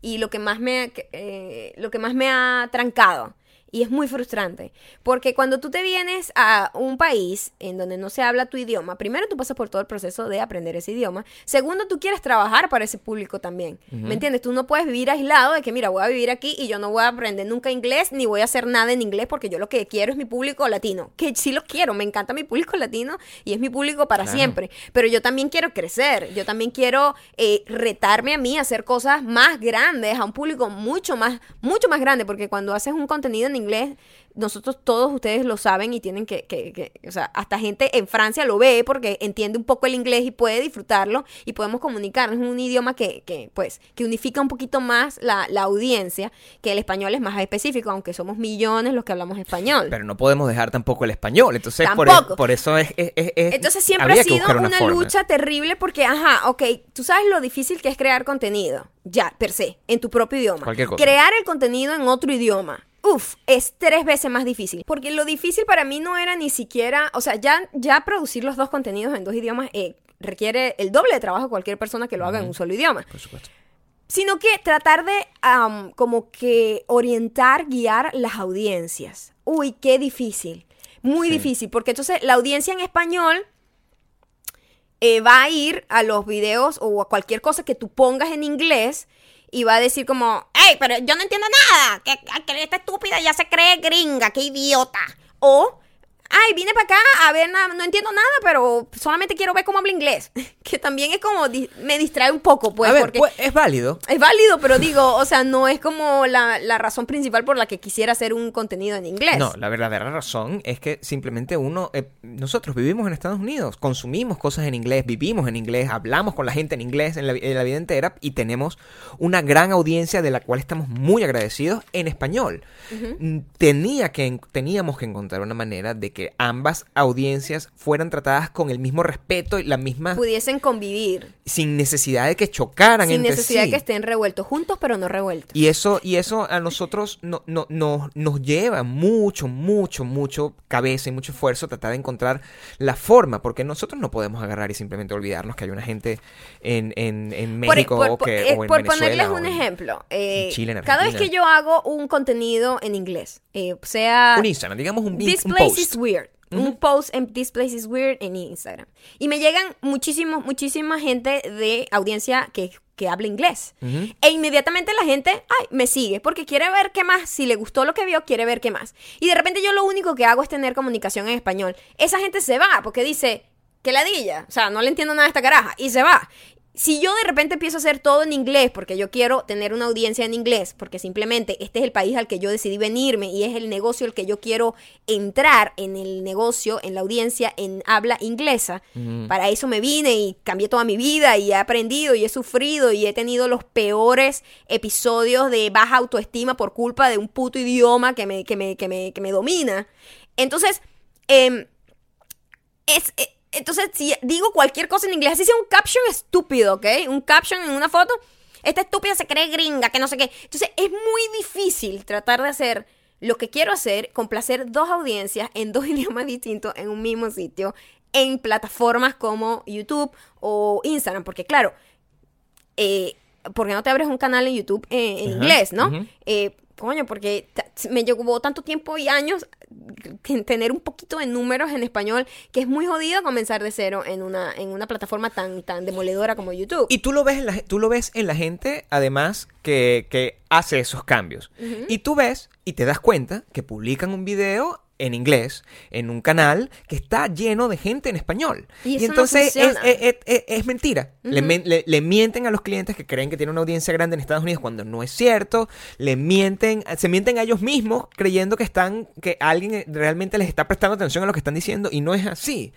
Y lo que más me, ha- eh, lo que más me ha trancado. Y es muy frustrante. Porque cuando tú te vienes a un país en donde no se habla tu idioma, primero tú pasas por todo el proceso de aprender ese idioma. Segundo, tú quieres trabajar para ese público también. ¿Me entiendes? Tú no puedes vivir aislado de que, mira, voy a vivir aquí y yo no voy a aprender nunca inglés ni voy a hacer nada en inglés porque yo lo que quiero es mi público latino. Que sí lo quiero, me encanta mi público latino y es mi público para Claro. siempre. Pero yo también quiero crecer. Yo también quiero eh, retarme a mí a hacer cosas más grandes, a un público mucho más, mucho más grande. Porque cuando haces un contenido en inglés, nosotros todos ustedes lo saben y tienen que, que- que- o sea, hasta gente en Francia lo ve porque entiende un poco el inglés y puede disfrutarlo y podemos comunicarnos. Es un idioma que, que, pues, que unifica un poquito más la, la audiencia, que el español es más específico, aunque somos millones los que hablamos español. pero no podemos dejar tampoco el español. Entonces, por, Tampoco. por eso es, es- es- es- Entonces siempre ha sido una, forma. lucha terrible porque, ajá, ok, tú sabes lo difícil que es crear contenido, ya, per se, en tu propio idioma. Cualquier cosa. Crear el contenido en otro idioma. Uf, es tres veces más difícil. Porque lo difícil para mí no era ni siquiera, o sea, ya, ya producir los dos contenidos en dos idiomas eh, requiere el doble de trabajo de cualquier persona que lo haga en un solo idioma Por supuesto. sino que tratar de como que orientar, guiar las audiencias. Uy, qué difícil, muy Sí. difícil, porque entonces la audiencia en español eh, va a ir a los videos o a cualquier cosa que tú pongas en inglés y va a decir como, hey, pero yo no entiendo nada, que, que esta estúpida ya se cree gringa, qué idiota. O, ay, vine para acá a ver, nada, no entiendo nada, pero solamente quiero ver cómo habla inglés. que también es como, di- me distrae un poco, pues, a ver, porque... pues, es válido. Es válido, pero digo, o sea, no es como la, la razón principal por la que quisiera hacer un contenido en inglés. No, la verdadera razón es que simplemente uno, eh, nosotros vivimos en Estados Unidos, consumimos cosas en inglés, vivimos en inglés, hablamos con la gente en inglés en la, vi- en la vida entera y tenemos una gran audiencia de la cual estamos muy agradecidos en español. Mm, Tenía que, en- teníamos que encontrar una manera de que ambas audiencias fueran tratadas con el mismo respeto y la misma, Pudiesen convivir sin necesidad de que chocaran sin entre necesidad de que estén revueltos juntos, pero no revueltos. Y eso, y eso a nosotros no, no, no- nos lleva mucho, mucho, mucho cabeza y mucho esfuerzo tratar de encontrar la forma, porque nosotros no podemos agarrar y simplemente olvidarnos que hay una gente en, en, en Por- México por, o, que, eh, o en por Venezuela ponerles o un en- ejemplo, eh, Chile, en cada vez que yo hago un contenido en inglés, eh, sea Un Instagram, digamos un, This un place post. is weird. Un post en This place is weird en Instagram. Y me llegan muchísimos, muchísima gente de audiencia que, que habla inglés. E inmediatamente la gente, ay, me sigue porque quiere ver qué más. Si le gustó lo que vio, quiere ver qué más. Y de repente yo lo único que hago es tener comunicación en español. Esa gente se va porque dice, que ladilla. O sea, no le entiendo nada a esta caraja. Y se va. Si yo de repente empiezo a hacer todo en inglés, porque yo quiero tener una audiencia en inglés, porque simplemente este es el país al que yo decidí venirme y es el negocio al que yo quiero entrar en el negocio, en la audiencia en habla inglesa, para eso me vine y cambié toda mi vida y he aprendido y he sufrido y he tenido los peores episodios de baja autoestima por culpa de un puto idioma que me, que me, que me, que me domina. Entonces, em, es, eh, Entonces, si digo cualquier cosa en inglés, así sea un caption estúpido, ¿ok? Un caption en una foto, esta estúpida se cree gringa, que no sé qué. Entonces, es muy difícil tratar de hacer lo que quiero hacer, complacer dos audiencias en dos idiomas distintos en un mismo sitio, en plataformas como YouTube o Instagram, porque claro, eh, ¿por qué no te abres un canal en YouTube eh, en inglés, no? Eh, coño, porque me llevó tanto tiempo y años tener un poquito de números en español que es muy jodido comenzar de cero en una, en una plataforma tan, tan demoledora como YouTube. Y tú lo ves en la, tú lo ves en la gente, además, que, que hace esos cambios. Y tú ves y te das cuenta que publican un video en inglés en un canal que está lleno de gente en español. Y eso entonces es, funciona. es- es- es- es mentira. le, men- le- le mienten a los clientes que creen que tienen una audiencia grande en Estados Unidos cuando no es cierto. Le mienten, se mienten a ellos mismos creyendo que están, que alguien realmente les está prestando atención a lo que están diciendo y no es así.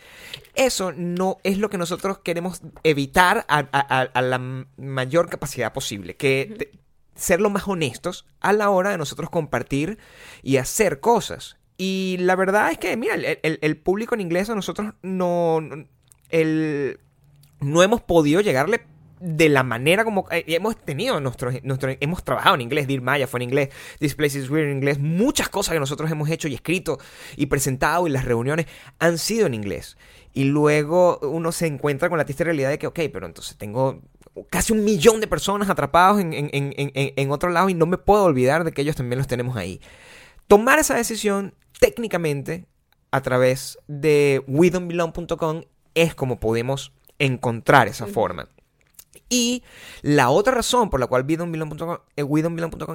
Eso no es lo que nosotros queremos evitar a, a- a- a la mayor capacidad posible. Que te- ser lo más honestos a la hora de nosotros compartir y hacer cosas. Y la verdad es que, mira, el, el- el público en inglés a nosotros no, el, no hemos podido llegarle de la manera como eh, hemos tenido nuestro, nuestro hemos trabajado en inglés, Dear Maya fue en inglés, This Place is Weird en inglés, muchas cosas que nosotros hemos hecho y escrito y presentado y las reuniones han sido en inglés. Y luego uno se encuentra con la triste realidad de que, ok, pero entonces tengo casi un millón de personas atrapados en, en, en, en otro lado y no me puedo olvidar de que ellos también los tenemos ahí. Tomar esa decisión técnicamente a través de WeDon'tBelong.com es como podemos encontrar esa forma. Y la otra razón por la cual WeDon'tBelong.com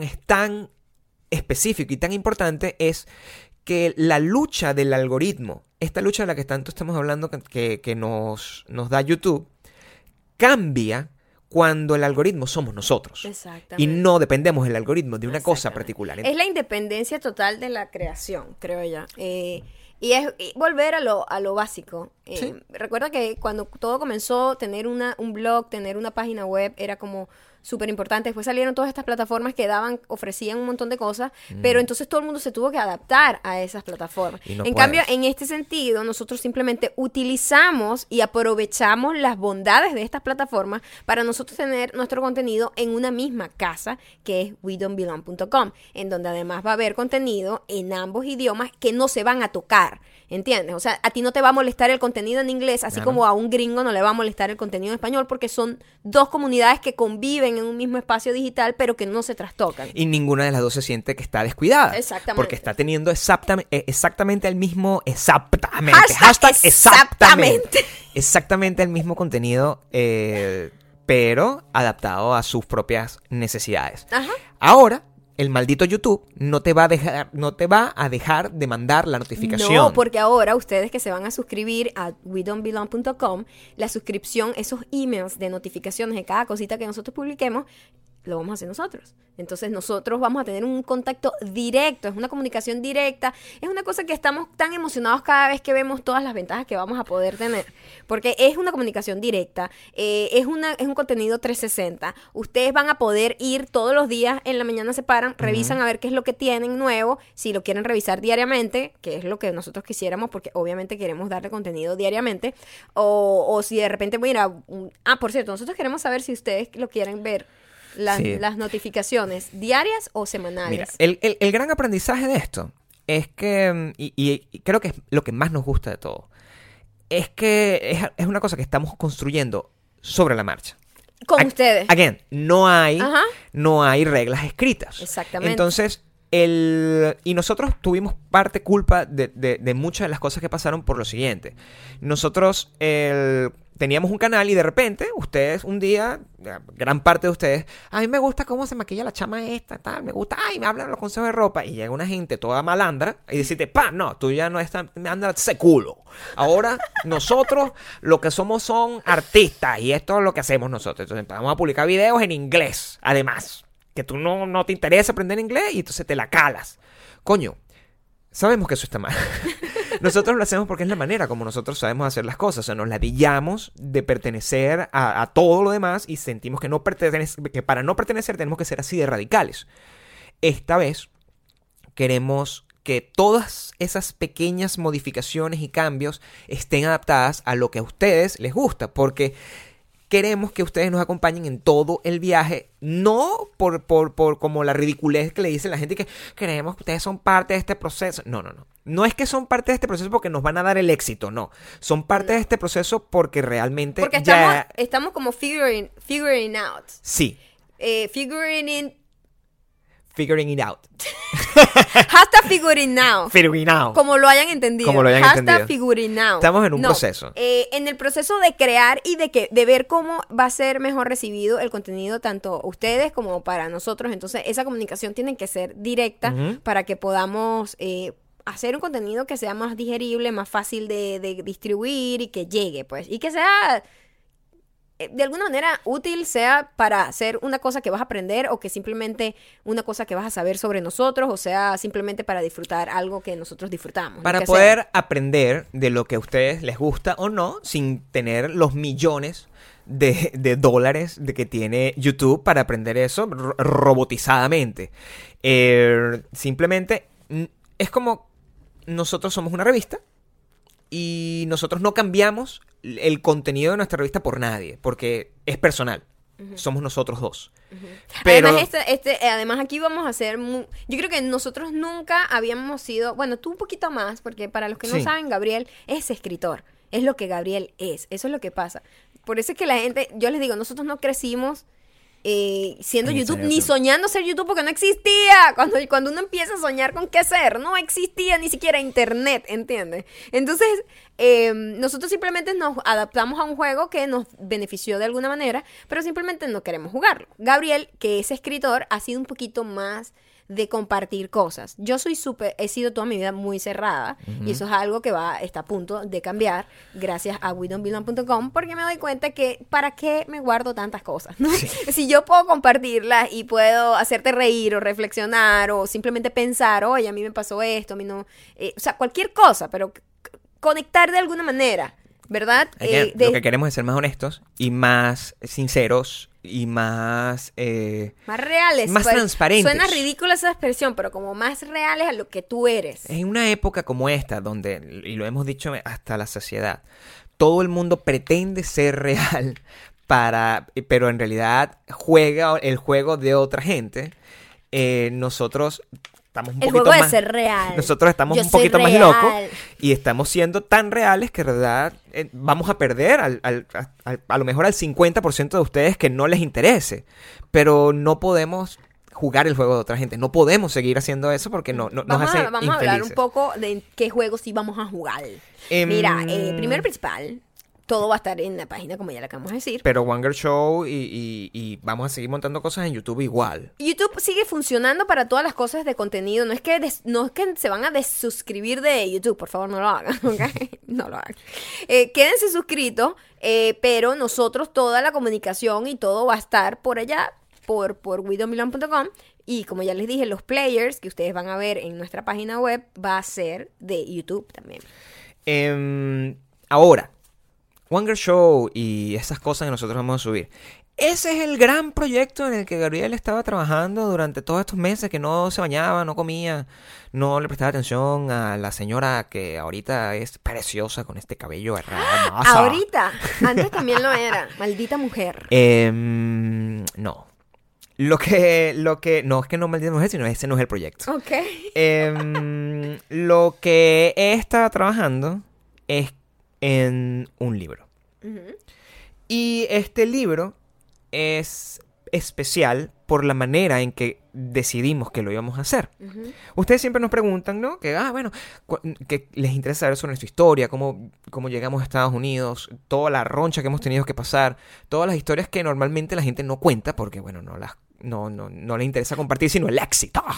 eh, es tan específico y tan importante es que la lucha del algoritmo, esta lucha de la que tanto estamos hablando que, que- que nos, nos da YouTube, cambia cuando el algoritmo somos nosotros. Exactamente. Y no dependemos del algoritmo de una cosa particular. Es la independencia total de la creación, creo yo. Eh, y es y volver a lo, a lo básico. Eh, Sí. Recuerda que cuando todo comenzó, tener una, un blog, tener una página web era como súper importante. Después salieron todas estas plataformas que daban, ofrecían un montón de cosas, pero entonces todo el mundo se tuvo que adaptar a esas plataformas. Mm. No en cambio, en este sentido, nosotros simplemente utilizamos y aprovechamos las bondades de estas plataformas para nosotros tener nuestro contenido en una misma casa que es WeDon'tBelong.com, en donde además va a haber contenido en ambos idiomas que no se van a tocar. ¿Entiendes? O sea, a ti no te va a molestar el contenido en inglés, así Claro. como a un gringo no le va a molestar el contenido en español, porque son dos comunidades que conviven en un mismo espacio digital, pero que no se trastocan. Y ninguna de las dos se siente que está descuidada. Exactamente. Porque está teniendo exactamente, exactamente el mismo. Exactamente. Hashtag exactamente. Exactamente el mismo contenido, eh, pero adaptado a sus propias necesidades. Ajá. Ahora, el maldito YouTube no te va a dejar, no te va a dejar de mandar la notificación. No, porque ahora ustedes que se van a suscribir a wedon'tbelong.com, la suscripción, esos emails de notificaciones de cada cosita que nosotros publiquemos, lo vamos a hacer nosotros. Entonces nosotros vamos a tener un contacto directo, es una comunicación directa, es una cosa que estamos tan emocionados cada vez que vemos todas las ventajas que vamos a poder tener, porque es una comunicación directa, eh, es, una, es un contenido 360, ustedes van a poder ir todos los días, en la mañana se paran, revisan a ver qué es lo que tienen nuevo, si lo quieren revisar diariamente, que es lo que nosotros quisiéramos, porque obviamente queremos darle contenido diariamente, o, o si de repente, mira, un- ah, por cierto, nosotros queremos saber si ustedes lo quieren ver. Las, Sí. las notificaciones diarias o semanales. Mira, el, el- el gran aprendizaje de esto es que, mm, y, y- creo que es lo que más nos gusta de todo, es que es, es una cosa que estamos construyendo sobre la marcha. Con ustedes. Again, no hay, Ajá. no hay reglas escritas. Exactamente. Entonces, y nosotros tuvimos parte culpa de, de- de muchas de las cosas que pasaron por lo siguiente. Nosotros teníamos un canal y de repente, ustedes un día, gran parte de ustedes, a mí me gusta cómo se maquilla la chama esta, tal, me gusta, ay, me hablan los consejos de ropa. Y llega una gente toda malandra y decirte, pa, no, tú ya no estás, anda ese culo. Ahora, nosotros lo que somos son artistas y esto es lo que hacemos nosotros. Entonces, vamos a publicar videos en inglés, además. Que tú no, no te interesa aprender inglés y entonces te la calas. Coño, sabemos que eso está mal. nosotros lo hacemos porque es la manera como nosotros sabemos hacer las cosas. O sea, nos ladillamos de pertenecer a, todo lo demás y sentimos que, no que para no pertenecer tenemos que ser así de radicales. Esta vez queremos que todas esas pequeñas modificaciones y cambios estén adaptadas a lo que a ustedes les gusta, porque queremos que ustedes nos acompañen en todo el viaje, no por, por, por como la ridiculez que le dice la gente que queremos que ustedes son parte de este proceso. No, no, no. No es que son parte de este proceso porque nos van a dar el éxito, no. Son parte de este proceso porque realmente Porque ya... estamos, estamos como figuring, figuring out. Sí, Eh, figuring in. Figuring it out. Hasta figuring now. Figuring out. Como lo hayan entendido. Como lo hayan Hashtag entendido. figuring now. Estamos en un No, proceso. eh, en el proceso de crear y de que de ver cómo va a ser mejor recibido el contenido tanto ustedes como para nosotros. Entonces, esa comunicación tiene que ser directa para que podamos eh, hacer un contenido que sea más digerible, más fácil de, de distribuir y que llegue, pues. Y que sea de alguna manera útil sea para hacer una cosa que vas a aprender o que simplemente una cosa que vas a saber sobre nosotros o sea simplemente para disfrutar algo que nosotros disfrutamos. Para poder sea. aprender de lo que a ustedes les gusta o no, sin tener los millones de, de dólares de que tiene YouTube para aprender eso ro- robotizadamente. Eh, simplemente es como nosotros somos una revista y nosotros no cambiamos el contenido de nuestra revista por nadie, porque es personal. Somos nosotros dos. Pero Además, este, este, eh, además aquí vamos a hacer... mu- Yo creo que nosotros nunca habíamos sido... Bueno, tú un poquito más, porque para los que no Sí. saben, Gabriel es escritor. Es lo que Gabriel es. Eso es lo que pasa. Por eso es que la gente... Yo les digo, nosotros no crecimos eh, siendo En YouTube, ni soñando ser YouTube porque no existía. Cuando, cuando uno empieza a soñar con qué ser, no existía ni siquiera Internet, ¿entiendes? Entonces, eh, nosotros simplemente nos adaptamos a un juego que nos benefició de alguna manera, pero simplemente no queremos jugarlo. Gabriel, que es escritor, ha sido un poquito más de compartir cosas. Yo soy súper, he sido toda mi vida muy cerrada y eso es algo que va, está a punto de cambiar gracias a WeDon'tBelong.com porque me doy cuenta que para qué me guardo tantas cosas, ¿no? Si yo puedo compartirlas y puedo hacerte reír o reflexionar o simplemente pensar, oye, a mí me pasó esto, a mí no, eh, o sea, cualquier cosa, pero conectar de alguna manera, ¿verdad? Eh, de- lo que queremos es ser más honestos y más sinceros y más... eh, más reales. más pues, transparentes. Suena ridícula esa expresión, pero como más reales a lo que tú eres. En una época como esta, donde, y lo hemos dicho hasta la saciedad, todo el mundo pretende ser real, para, pero en realidad juega el juego de otra gente, eh, nosotros estamos un El poquito juego de más... ser real. Nosotros estamos Yo un poquito más locos y estamos siendo tan reales que verdad eh, vamos a perder al, al- a, al- a lo mejor al 50% de ustedes que no les interese. Pero no podemos jugar el juego de otra gente. No podemos seguir haciendo eso porque no, no- nos Vamos, hace a, vamos a hablar un poco de qué juegos sí vamos a jugar. Em, Mira, eh, primero principal, todo va a estar en la página, como ya le acabamos de decir. Pero Wanger Show y, y- y vamos a seguir montando cosas en YouTube igual. YouTube sigue funcionando para todas las cosas de contenido. No es que des- no es que se van a desuscribir de YouTube, por favor, no lo hagan, ¿ok? No lo hagan. Eh, quédense suscritos, eh, pero nosotros toda la comunicación y todo va a estar por allá, por, por widomilon.com. Y como ya les dije, los players que ustedes van a ver en nuestra página web va a ser de YouTube también. Em, ahora, Wanger Show y esas cosas que nosotros vamos a subir. Ese es el gran proyecto en el que Gabriel estaba trabajando durante todos estos meses que no se bañaba, no comía, no le prestaba atención a la señora que ahorita es preciosa con este cabello hermoso. Ahorita, antes también lo era, maldita mujer. Em, no. Lo que, lo que, no es que no maldita mujer, sino ese no es el proyecto. Ok. Em, lo que he estado trabajando es en un libro. Y este libro es especial por la manera en que decidimos que lo íbamos a hacer. Ustedes siempre nos preguntan, ¿no? Que, ah, bueno, que les interesa saber sobre nuestra historia, cómo, cómo llegamos a Estados Unidos, toda la roncha que hemos tenido que pasar, todas las historias que normalmente la gente no cuenta porque, bueno, no las no, no, no le interesa compartir, sino el éxito.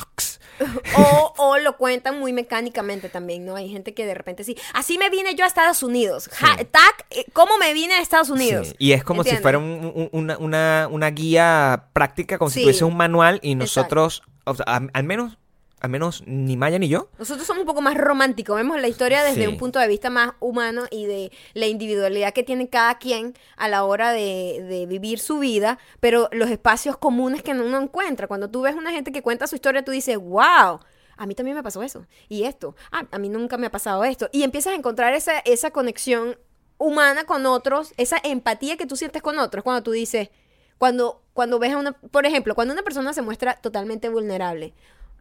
O, lo cuentan muy mecánicamente también, ¿no? Hay gente que de repente sí, así me vine yo a Estados Unidos. Ja- tac, eh, ¿cómo me vine a Estados Unidos? Sí, Y es como si fuera un- un- una, una- una guía práctica, como si tuviese un manual y nosotros, o sea, al, al menos, al menos ni Maya ni yo, Nosotros somos un poco más románticos, vemos la historia desde Sí. un punto de vista más humano y de la individualidad que tiene cada quien a la hora de, de vivir su vida, pero los espacios comunes que uno encuentra. Cuando tú ves una gente que cuenta su historia, tú dices, wow, a mí también me pasó eso. Y esto, ah, a mí nunca me ha pasado esto. Y empiezas a encontrar esa, esa conexión humana con otros, esa empatía que tú sientes con otros cuando tú dices, cuando, cuando ves a una, por ejemplo, cuando una persona se muestra totalmente vulnerable,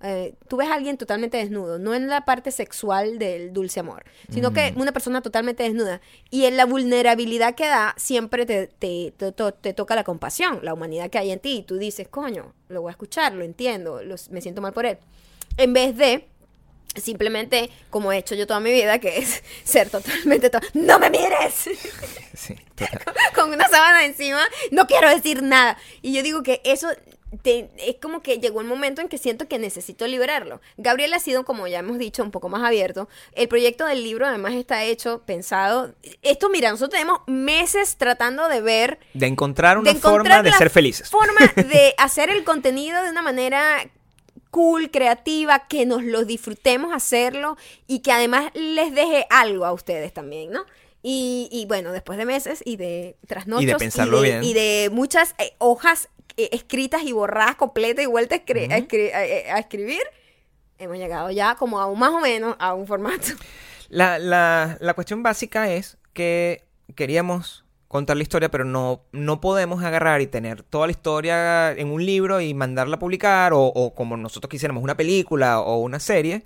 eh, tú ves a alguien totalmente desnudo, no en la parte sexual del dulce amor, sino que una persona totalmente desnuda. Y en la vulnerabilidad que da, siempre te, te, te, to- te toca la compasión, la humanidad que hay en ti. Y tú dices, coño, lo voy a escuchar, lo entiendo, los- me siento mal por él. En vez de simplemente, como he hecho yo toda mi vida, que es ser totalmente... to- ¡No me mires! Sí, total. con una sábana encima, no quiero decir nada. Y yo digo que eso te- es como que llegó el momento en que siento que necesito liberarlo. Gabriel ha sido, como ya hemos dicho, un poco más abierto. El proyecto del libro además está hecho, pensado. Esto, mira, nosotros tenemos meses tratando de ver De encontrar una de encontrar forma de ser felices. Forma de hacer el contenido de una manera cool, creativa, que nos lo disfrutemos hacerlo y que además les deje algo a ustedes también, ¿no? Y, y bueno, después de meses y de trasnochos Y de pensarlo de, bien. y de muchas eh, hojas eh, escritas y borradas completas y vueltas a, escri- a- a escribir, hemos llegado ya como a un más o menos a un formato. La, la, la cuestión básica es que queríamos contar la historia, pero no, no podemos agarrar y tener toda la historia en un libro y mandarla a publicar, o, o como nosotros quisiéramos, una película o una serie,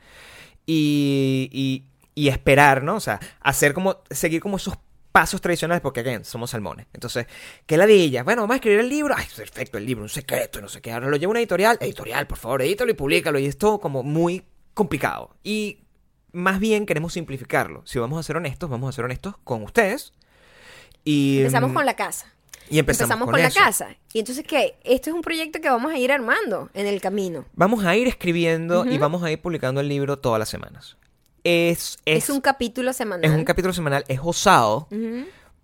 y, y, esperar, ¿no? O sea, hacer como, seguir como esos pasos tradicionales, porque, again, somos salmones. Entonces, ¿qué ladilla? Bueno, vamos a escribir el libro. Ay, perfecto, el libro, un secreto, no sé qué. Ahora lo lleva una editorial. Editorial, por favor, edítalo y públicalo. Y es todo como muy complicado. Y más bien queremos simplificarlo. Si vamos a ser honestos, vamos a ser honestos con ustedes. Y, Empezamos mm, con la casa. y empezamos, Empezamos, con, con, la casa. Y entonces, ¿qué? Esto es un proyecto que vamos a ir armando en el camino. Vamos a ir escribiendo y vamos a ir publicando el libro todas las semanas. Es, Es, es, un capítulo semanal. es un capítulo semanal, es osado,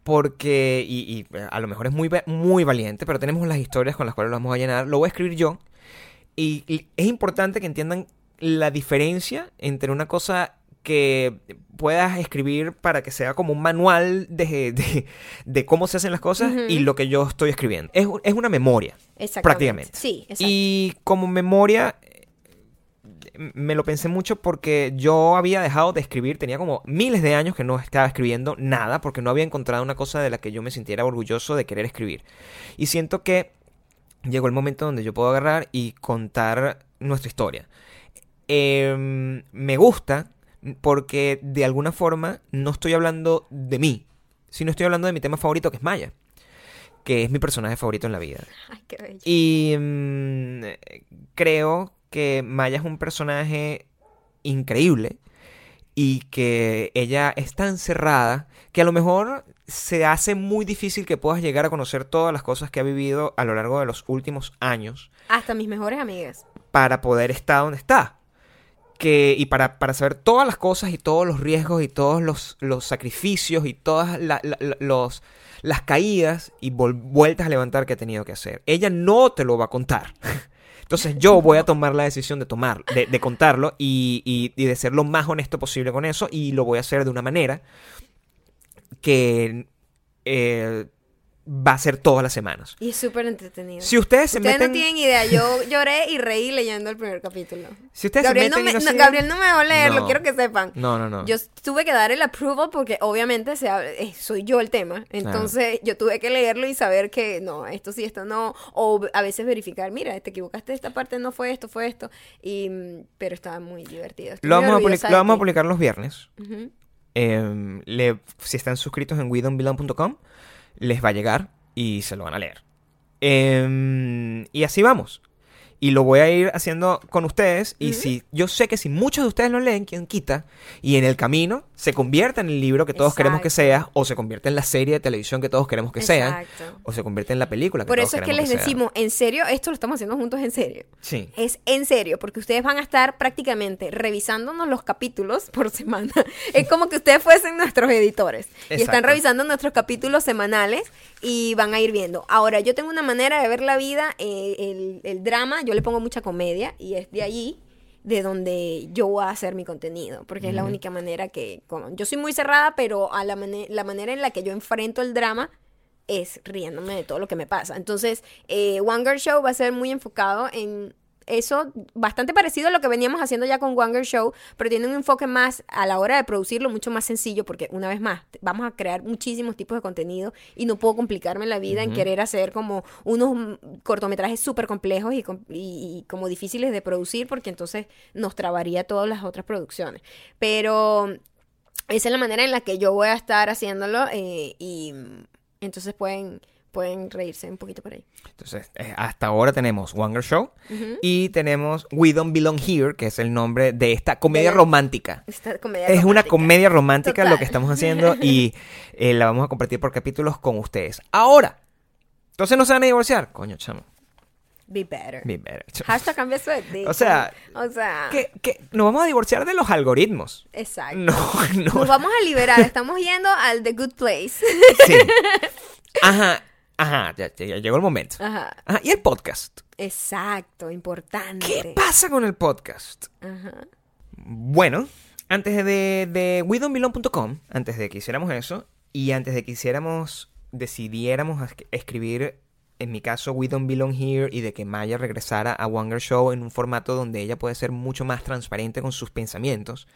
porque, y, y, eh, a lo mejor es muy, muy valiente, pero tenemos las historias con las cuales lo vamos a llenar. Lo voy a escribir yo. Y, y es importante que entiendan la diferencia entre una cosa que puedas escribir para que sea como un manual de, de- de cómo se hacen las cosas y lo que yo estoy escribiendo. Es, es una memoria. Exactamente. prácticamente. Sí, exacto. Y como memoria, eh, me lo pensé mucho porque yo había dejado de escribir, tenía como miles de años que no estaba escribiendo nada porque no había encontrado una cosa de la que yo me sintiera orgulloso de querer escribir. Y siento que llegó el momento donde yo puedo agarrar y contar nuestra historia. Em, me gusta porque de alguna forma no estoy hablando de mí, sino estoy hablando de mi tema favorito que es Maya, que es mi personaje favorito en la vida. Ay, qué bello. Y mm, creo que Maya es un personaje increíble y que ella es tan cerrada que a lo mejor se hace muy difícil que puedas llegar a conocer todas las cosas que ha vivido a lo largo de los últimos años Hasta mis mejores amigas. para poder estar donde está. Que, y para, para saber todas las cosas y todos los riesgos y todos los, los sacrificios y todas la- las caídas y vueltas a levantar que ha tenido que hacer. Ella no te lo va a contar. Entonces yo voy a tomar la decisión de tomar, de, contarlo y, y- y de ser lo más honesto posible con eso y lo voy a hacer de una manera que eh, va a ser todas las semanas. Y es súper entretenido. Si ustedes se Ustedes meten... no tienen idea. Yo lloré y reí leyendo el primer capítulo. Si ustedes Gabriel, se no meten me, y no no, siguen- Gabriel no me va a leerlo, No. quiero que sepan. No, no, no. Yo tuve que dar el approval porque obviamente se habla- eh, soy yo el tema. Entonces yo tuve que leerlo y saber que no, esto sí, esto no. O a veces verificar, mira, te equivocaste, esta parte no fue esto, fue esto. Y, mm, pero estaba muy divertido. Estoy Lo muy vamos, a, lo vamos a publicar los viernes. Ujú. Em, le- si están suscritos en WeDon'tBelong.com, les va a llegar y se lo van a leer. Em, y así vamos. Y lo voy a ir haciendo con ustedes. Y si yo sé que si muchos de ustedes lo leen, quien quita, y en el camino se convierta en el libro que todos queremos que sea, o se convierte en la serie de televisión que todos queremos que sea, o se convierte en la película que Por todos eso es que les decimos, en serio, esto lo estamos haciendo juntos en serio. Sí. Es en serio, porque ustedes van a estar prácticamente revisándonos los capítulos por semana. Es como que ustedes fuesen nuestros editores. Y están revisando nuestros capítulos semanales y van a ir viendo. Ahora, yo tengo una manera de ver la vida, eh, el, el drama, yo le pongo mucha comedia y es de allí de donde yo voy a hacer mi contenido, porque es la única manera que, como- yo soy muy cerrada, pero a la manera en la que yo enfrento el drama es riéndome de todo lo que me pasa. Entonces, eh, One Girl Show va a ser muy enfocado en eso bastante parecido a lo que veníamos haciendo ya con Wanger Show, pero tiene un enfoque más a la hora de producirlo mucho más sencillo porque una vez más vamos a crear muchísimos tipos de contenido y no puedo complicarme la vida en querer hacer como unos cortometrajes súper complejos y, y- y como difíciles de producir porque entonces nos trabaría todas las otras producciones. Pero esa es la manera en la que yo voy a estar haciéndolo eh, y entonces pueden, pueden reírse un poquito por ahí. Entonces, eh, hasta ahora tenemos Wanger Show y tenemos We Don't Belong Here, que es el nombre de esta comedia De la- romántica. Esta comedia Es una comedia romántica lo que estamos haciendo y eh, la vamos a compartir por capítulos con ustedes. Ahora, entonces no se van a divorciar. Coño, chamo. Be better. Be better. Hashtag cambia su. O sea, O sea. Que, que nos vamos a divorciar de los algoritmos. Exacto. No, no. Nos vamos a liberar. Estamos yendo al The Good Place. Sí. Ajá, ajá, ya, ya- llegó el momento. Ajá. Ajá, y el podcast. Exacto. Importante. ¿Qué pasa con el podcast? Ajá. Bueno, antes de, de WeDon'tBelong.com, antes de que hiciéramos eso, y antes de que hiciéramos, decidiéramos es- escribir, en mi caso, We Don't Belong Here, y de que Maya regresara a Wanger Show en un formato donde ella puede ser mucho más transparente con sus pensamientos,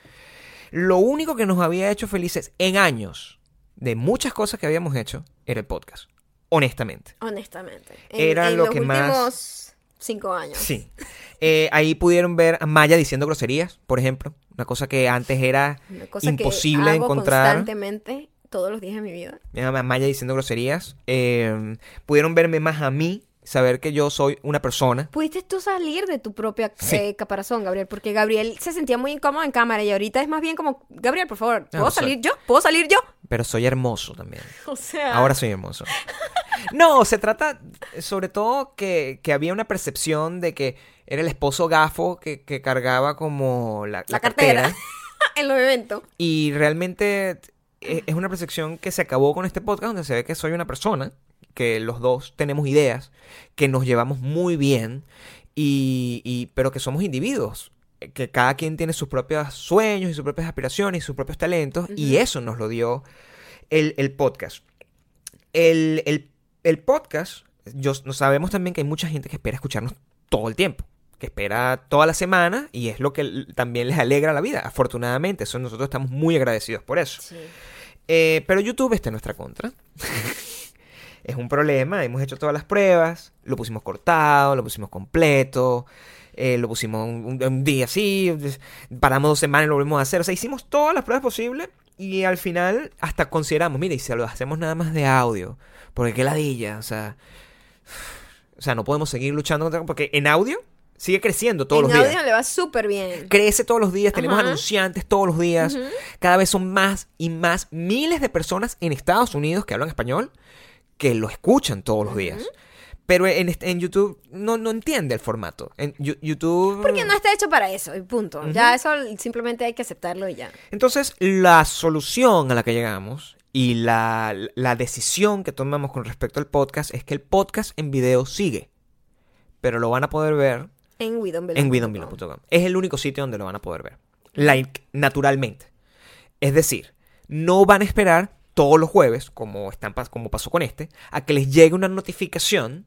lo único que nos había hecho felices en años de muchas cosas que habíamos hecho era el podcast. Honestamente. Honestamente. Era lo los que más- últimos cinco años. Sí. Eh, ahí pudieron ver a Maya diciendo groserías, por ejemplo. Una cosa que antes era Una cosa imposible que hago encontrar. constantemente todos los días de mi vida. a Maya diciendo groserías. Eh, pudieron verme más a mí, saber que yo soy una persona. Pudiste tú salir de tu propia Sí. eh, caparazón, Gabriel, porque Gabriel se sentía muy incómodo en cámara y ahorita es más bien como, Gabriel, por favor, ¿puedo No, soy- salir yo? ¿Puedo salir yo? Pero soy hermoso también. O sea, Ahora soy hermoso. No, se trata sobre todo que, que había una percepción de que era el esposo gafo que, que cargaba como la, la La cartera. cartera. en los eventos. Y realmente e- es una percepción que se acabó con este podcast donde se ve que soy una persona, que los dos tenemos ideas, que nos llevamos muy bien, y, y- pero que somos individuos, que cada quien tiene sus propios sueños y sus propias aspiraciones y sus propios talentos, y eso nos lo dio el, el podcast. El, el- el podcast, yo, no sabemos también que hay mucha gente que espera escucharnos todo el tiempo. Que espera toda la semana y es lo que también les alegra la vida, afortunadamente. Eso nosotros estamos muy agradecidos por eso. Sí. Eh, pero YouTube está en nuestra contra. es un problema. Hemos hecho todas las pruebas. Lo pusimos cortado, lo pusimos completo. eh, lo pusimos un, día así. Paramos dos semanas y lo volvimos a hacer. O sea, hicimos todas las pruebas posibles. Y al final hasta consideramos, mira, y si lo hacemos nada más de audio. Porque qué ladilla. O sea. O sea, no podemos seguir luchando contra. Porque en audio sigue creciendo todos en los audio días le va súper bien. crece todos los días, tenemos Ajá. anunciantes todos los días, cada vez son más y más miles de personas en Estados Unidos que hablan español que lo escuchan todos los días. Pero en, en YouTube no, no entiende el formato. En YouTube... Porque no está hecho para eso, y punto. Ya eso simplemente hay que aceptarlo y ya. Entonces, la solución a la que llegamos y la, la decisión que tomamos con respecto al podcast es que el podcast en video sigue. Pero lo van a poder ver En WeDon'tBelong.com. Es el único sitio donde lo van a poder ver. Like, naturalmente. Es decir, no van a esperar todos los jueves, como, están, como pasó con este, a que les llegue una notificación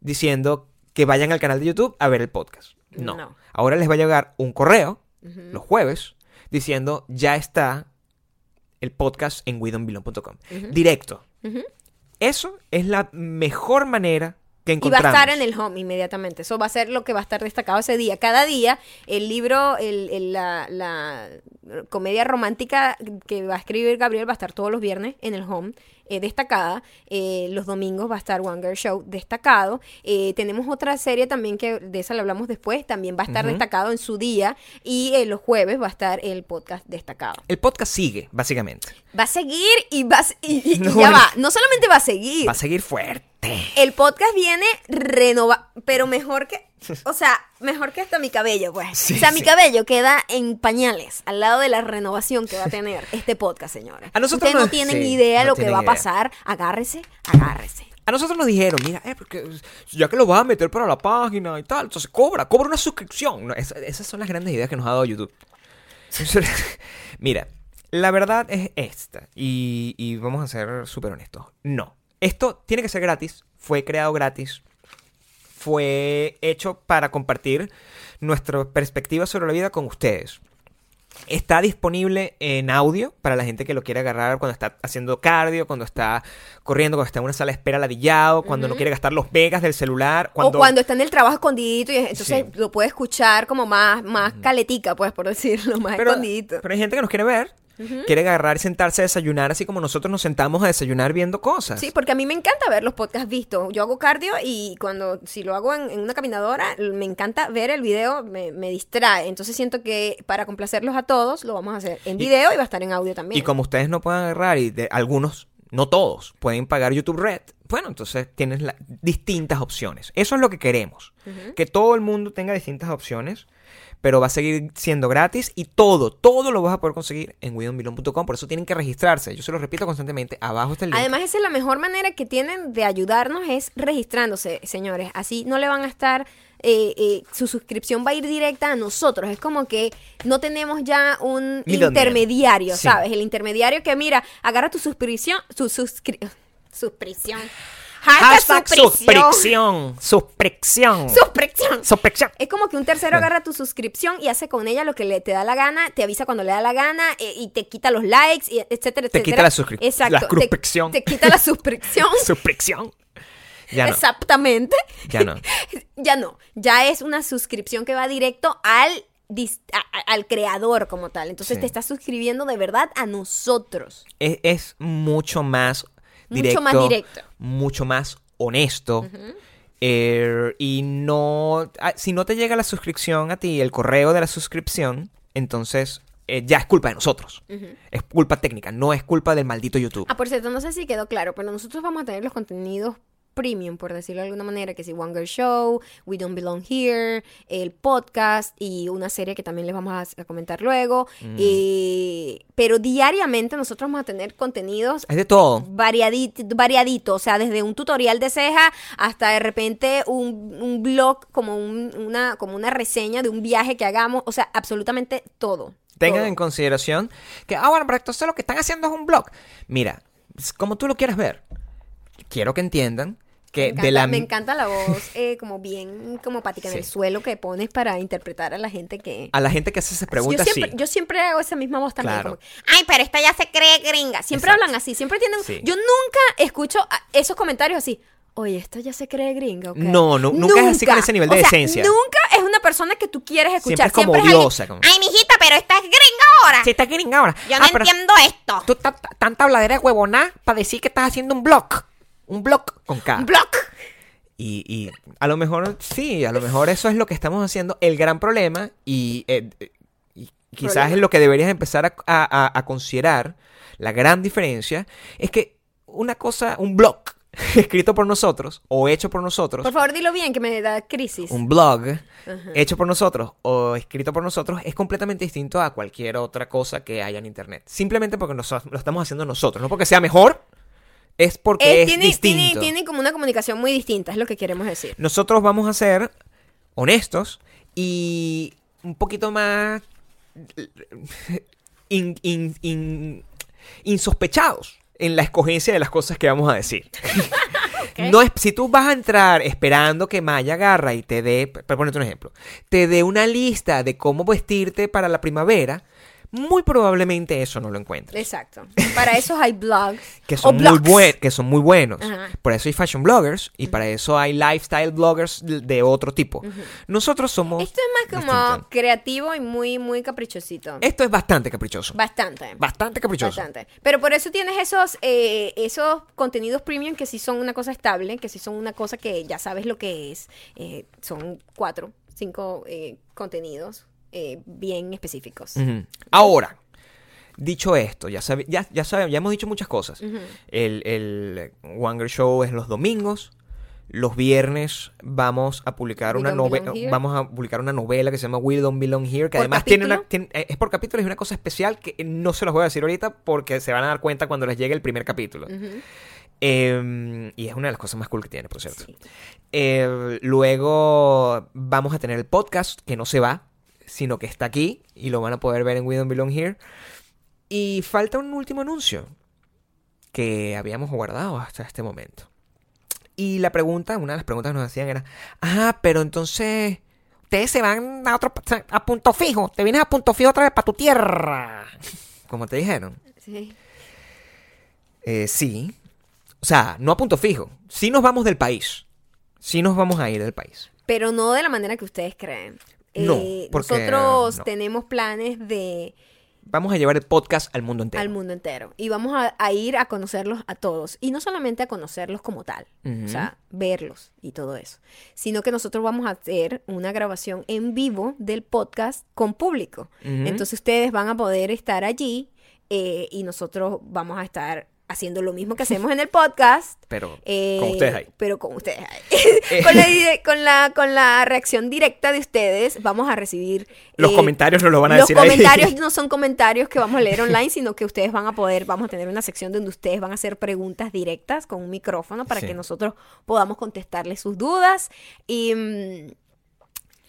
diciendo que vayan al canal de YouTube a ver el podcast. No. No. Ahora les va a llegar un correo los jueves diciendo ya está el podcast en widonvino.com. Directo. Eso es la mejor manera que Y va a estar en el home inmediatamente. Eso va a ser lo que va a estar destacado ese día. Cada día, el libro, el, el- la, la comedia romántica que va a escribir Gabriel va a estar todos los viernes en el home. Eh, destacada, Eh, los domingos va a estar One Girl Show destacado, Eh, tenemos otra serie también que de esa la hablamos después, también va a estar destacado en su día y los jueves va a estar el podcast destacado. El podcast sigue, básicamente. Va a seguir y va y, y- ya va, no solamente va a seguir, Va a seguir fuerte. el podcast viene renovado, pero mejor que, o sea, mejor que hasta mi cabello, pues. Sí, o sea, mi cabello queda en pañales al lado de la renovación que va a tener este podcast, señores. A nosotros Ustedes no tienen sí, idea no lo que va a pasar. Agárrese, agárrese. A nosotros nos dijeron, mira, eh, porque ya que lo vas a meter para la página y tal, entonces cobra, cobra una suscripción. No, esa- esas son las grandes ideas que nos ha dado YouTube. mira, la verdad es esta, y, y vamos a ser súper honestos. No, esto tiene que ser gratis, fue creado gratis, fue hecho para compartir nuestra perspectiva sobre la vida con ustedes. Está disponible en audio para la gente que lo quiere agarrar cuando está haciendo cardio, cuando está corriendo, cuando está en una sala de espera ladillado, cuando no quiere gastar los megas del celular. Cuando... O cuando está en el trabajo escondidito y entonces lo puede escuchar como más, más caletica, pues, por decirlo, más pero, escondidito. pero hay gente que nos quiere ver quiere agarrar y sentarse a desayunar así como nosotros nos sentamos a desayunar viendo cosas. Sí, porque a mí me encanta ver los podcasts vistos. Yo hago cardio y cuando, si lo hago en, en una caminadora, me encanta ver el video, me, me, distrae. Entonces siento que para complacerlos a todos, lo vamos a hacer en video y, va a estar en audio también. Y como ustedes no pueden agarrar y de, algunos, no todos, pueden pagar YouTube Red, bueno, entonces tienes la, distintas opciones. Eso es lo que queremos. Uh -huh. Que todo el mundo tenga distintas opciones pero va a seguir siendo gratis y todo, todo lo vas a poder conseguir en widonbilon.com. Por eso tienen que registrarse. Yo se lo repito constantemente. Abajo está el link. Además, esa es la mejor manera que tienen de ayudarnos es registrándose, señores. Así no le van a estar. Eh, eh, su suscripción va a ir directa a nosotros. Es como que no tenemos ya un intermediario, sí. ¿sabes? El intermediario que, mira, agarra tu suscripción, su suscri suscripción. Hashtag, suscripción. Suscripción. Suscripción. Suscripción. Es como que un tercero agarra tu suscripción y hace con ella lo que le te da la gana, te avisa cuando le da la gana eh, y te quita los likes, y etcétera, etcétera. Te quita la suscripción. Exacto. La. Te, te, quita la suscripción. suscripción. Ya no. Exactamente. Ya no. ya no. Ya es una suscripción que va directo al al creador como tal. Entonces sí. te estás suscribiendo de verdad a nosotros. Es, es mucho más directo, mucho más directo. Mucho más honesto. Uh -huh. eh, y no. Ah, si no te llega la suscripción a ti, el correo de la suscripción, entonces. Eh, ya es culpa de nosotros. Uh -huh. Es culpa técnica, no es culpa del maldito YouTube. Ah, por cierto, no sé si quedó claro, pero nosotros vamos a tener los contenidos premium, por decirlo de alguna manera, que si One Girl Show, We Don't Belong Here, el podcast y una serie que también les vamos a, a comentar luego. Mm. Eh, pero diariamente nosotros vamos a tener contenidos. Es de todo. Variadito, variadito, o sea, desde un tutorial de ceja hasta de repente un, un blog como, un, una, como una reseña de un viaje que hagamos, o sea, absolutamente todo. Tengan todo. en consideración que, ah, bueno, pero entonces lo que están haciendo es un blog. Mira, como tú lo quieras ver quiero que entiendan que me encanta, de la me encanta la voz eh, como bien como patica sí. en el suelo que pones para interpretar a la gente que a la gente que hace esas preguntas yo siempre, sí. yo siempre hago esa misma voz también Claro. como, ay pero esta ya se cree gringa siempre Exacto. hablan así siempre tienen Sí. yo nunca escucho esos comentarios así Oye, esta ya se cree gringa. No, no, nunca es así con ese nivel de O sea, decencia. Nunca es una persona que tú quieres Siempre escuchar. es como odiosa, como- Ay, mijita, pero esta es gringa ahora. Sí, está gringa ahora. Yo Ah, no entiendo esto. Tú ta- ta- tanta habladera de huevona para decir que estás haciendo un blog. Un blog con K. Un blog. Y, y a lo mejor, sí, a lo mejor eso es lo que estamos haciendo. El gran problema, y, eh, y quizás Problema. es lo que deberías empezar a, a- considerar, la gran diferencia, es que una cosa, un blog escrito por nosotros o hecho por nosotros, Por favor, dilo bien, que me da crisis. un blog hecho por nosotros o escrito por nosotros es completamente distinto a cualquier otra cosa que haya en internet. Simplemente porque nos- lo estamos haciendo nosotros, no porque sea mejor, es porque es tiene, distinto. tiene, tiene como una comunicación muy distinta, es lo que queremos decir. Nosotros vamos a ser honestos y un poquito más in- in- in- insospechados en la escogencia de las cosas que vamos a decir. No es, si tú vas a entrar esperando que Maya agarra y te dé, para ponerte un ejemplo, te dé una lista de cómo vestirte para la primavera, muy probablemente eso no lo encuentres. Exacto. Para eso hay blogs. Que son, muy buen- que son muy buenos. Ajá. Por eso hay fashion bloggers y para eso hay lifestyle bloggers de- otro tipo. Nosotros somos... Esto es más como distintos. creativo y muy, muy caprichosito. Esto es bastante caprichoso. Bastante. Bastante caprichoso. Bastante. Pero por eso tienes esos, eh, esos contenidos premium que sí son una cosa estable, que sí son una cosa que ya sabes lo que es. Eh, son cuatro, cinco eh, contenidos eh, bien específicos. Ahora, dicho esto, ya, sabe- ya, ya, sabe- ya hemos dicho muchas cosas. El, el Wanger Show es los domingos. Los viernes vamos a publicar We una novela. Vamos a publicar una novela que se llama We Don't Belong Here. Que ¿Por además tiene una. tiene- eh, es por capítulo, es una cosa especial que no se los voy a decir ahorita porque se van a dar cuenta cuando les llegue el primer capítulo. Eh, y es una de las cosas más cool que tiene, por cierto. Sí. Eh, luego vamos a tener el podcast que no se va, sino que está aquí y lo van a poder ver en We Don't Belong Here. Y falta un último anuncio que habíamos guardado hasta este momento. Y la pregunta, una de las preguntas que nos hacían era, ah, pero entonces ustedes se van a otro a punto fijo, te vienes a punto fijo otra vez para tu tierra. Como te dijeron. Sí. Eh, sí. O sea, no a punto fijo. Sí nos vamos del país. Sí nos vamos a ir del país. Pero no de la manera que ustedes creen. No, Eh, porque nosotros no. tenemos planes de Vamos a llevar el podcast al mundo entero. al mundo entero y vamos a, a ir a conocerlos a todos y no solamente a conocerlos como tal, o sea, verlos y todo eso, sino que nosotros vamos a hacer una grabación en vivo del podcast con público. Entonces ustedes van a poder estar allí eh, y nosotros vamos a estar haciendo lo mismo que hacemos en el podcast. Pero eh, con ustedes ahí. Pero con ustedes ahí. con, la, con, la, con la reacción directa de ustedes vamos a recibir... Los eh, comentarios nos lo van a los decir ahí. comentarios no son comentarios que vamos a leer online, sino que ustedes van a poder, vamos a tener una sección donde ustedes van a hacer preguntas directas con un micrófono para Sí. que nosotros podamos contestarles sus dudas. Y, mm,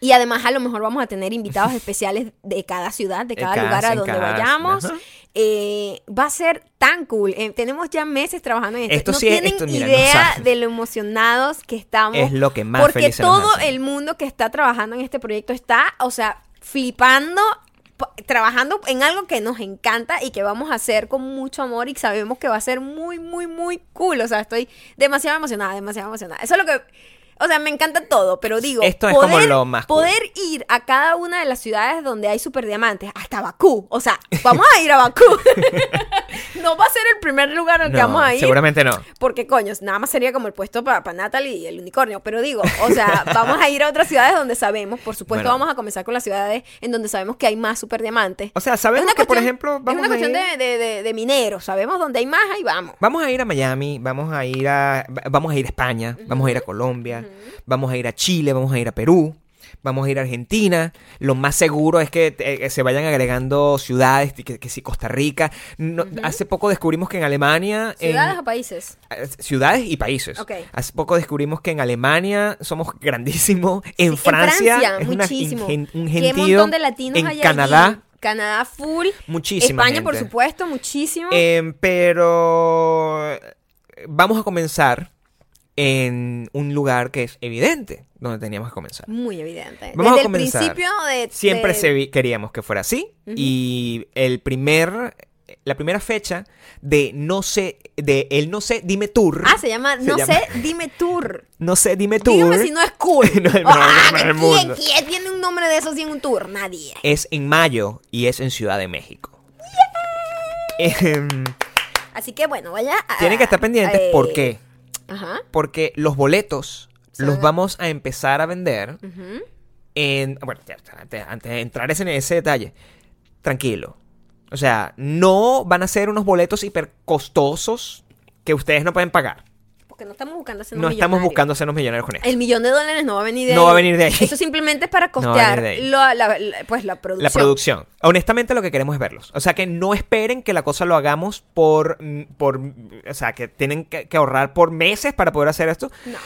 y además a lo mejor vamos a tener invitados especiales de cada ciudad, de cada cada- lugar a donde vayamos. Eh, va a ser tan cool. Eh, tenemos ya meses trabajando en esto. Esto no sí tienen esto, mira, no idea de lo emocionados que estamos. Es lo que más Porque todo el mundo que está trabajando en este proyecto está, o sea, flipando, trabajando en algo que nos encanta y que vamos a hacer con mucho amor y sabemos que va a ser muy, muy, muy cool. O sea, estoy demasiado emocionada, demasiado emocionada. Eso es lo que... O sea, me encanta todo, pero digo, Esto es como lo más cool. poder ir a cada una de las ciudades donde hay superdiamantes, hasta Bakú. O sea, vamos a ir a Bakú. no va a ser el primer lugar al que vamos a ir. seguramente no. Porque, coño, nada más sería como el puesto para Natalie y el unicornio. Pero digo, o sea, vamos a ir a otras ciudades donde sabemos, por supuesto, Bueno. vamos a comenzar con las ciudades en donde sabemos que hay más superdiamantes. O sea, sabemos Es una que, por ejemplo, es vamos una a cuestión ir- de, de, de- de mineros. Sabemos dónde hay más, ahí vamos. Vamos a ir a Miami, vamos a ir a vamos a ir a España, vamos a ir a Colombia, vamos a ir a Chile, vamos a ir a Perú, vamos a ir a Argentina. Lo más seguro es que eh, se vayan agregando ciudades, que, que si Costa Rica. No- Hace poco descubrimos que en Alemania en- ¿Ciudades o países? eh, ciudades y países. Ok. Hace poco descubrimos que en Alemania somos grandísimos, en Sí, en Francia, es una muchísimo. un Qué gentío, montón de latinos en hay allí. Canadá Canadá full. muchísima España, por supuesto, muchísimo. Em, pero eh, vamos a comenzar en un lugar que es evidente donde teníamos que comenzar. Muy evidente. Vamos a Desde el comenzar. principio de... Siempre de- se vi- queríamos que fuera así y el primer la primera fecha de no sé de el no sé dime tour Ah, se llama Se No llama- sé, dime tour. no sé dime tour Dígame si no es cool. No el Ah, lugar del ¿quién, mundo. quién tiene un nombre de esos y en un tour? Nadie. es en mayo y es en Ciudad de México. Em, Así que bueno, vaya. a- tienen que estar pendientes eh, ¿por qué? Ajá. Porque los boletos los vamos a empezar a vender en... Bueno, antes, antes de entrar en ese detalle, tranquilo. O sea, no van a ser unos boletos hiper costosos que ustedes no pueden pagar. Porque no estamos buscando hacernos No estamos millonarios. buscando hacernos millonarios con esto. El millón de dólares no va a venir de No ahí. va a venir de ahí. Eso simplemente es para No costear la, la- pues la producción. La producción. Honestamente lo que queremos es verlos. O sea, que no esperen que la cosa lo hagamos por... mm, por o sea, que tienen que, que ahorrar por meses para poder hacer esto. No.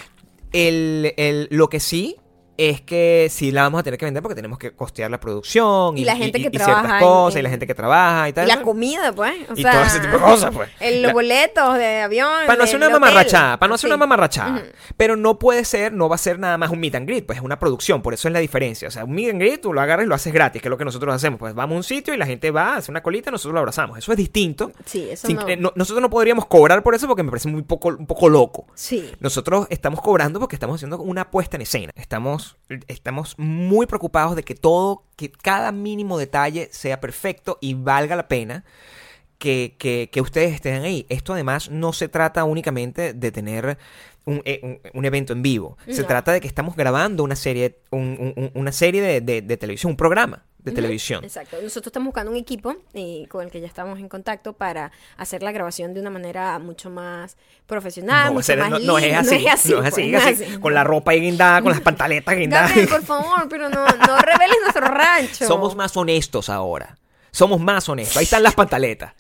El, el- lo que sí es que sí la vamos a tener que vender porque tenemos que costear la producción Y la gente que y trabaja ciertas en- cosas y en- la gente que trabaja y tal. Y la comida, pues. O Y sea, todo ese tipo de cosas, pues. el- La- los boletos de avión. Para no hacer una mamarrachada, para no hacer Sí. una mamarrachada. Ujú. Pero no puede ser, no va a ser nada más un meet and greet, pues es una producción, por eso es la diferencia. O sea, un meet and greet tú lo agarras y lo haces gratis, que es lo que nosotros hacemos. Pues vamos a un sitio y la gente va, hace una colita y nosotros lo abrazamos. Eso es distinto. Sí, eso Sin- no. eh, no- nosotros no podríamos cobrar por eso porque me parece muy poco, un poco loco. Sí. Nosotros estamos cobrando porque estamos haciendo una puesta en escena. Estamos, estamos muy preocupados de que todo, que cada mínimo detalle sea perfecto y valga la pena que, que- que ustedes estén ahí. Esto además no se trata únicamente de tener un, eh, un- un evento en vivo. Se trata de que estamos grabando una serie, un- un- una serie de, de- de televisión, un programa de televisión. Exacto. Nosotros estamos buscando un equipo eh, con el que ya estamos en contacto para hacer la grabación de una manera mucho más profesional, No, mucho ser- más no- no es así, no es así, pues, así, no es así, así. con la ropa guindada, con las pantaletas guindadas. Gabriel, por favor, pero no, no reveles nuestro rancho. Somos más honestos ahora. Somos más honestos. Ahí están las pantaletas.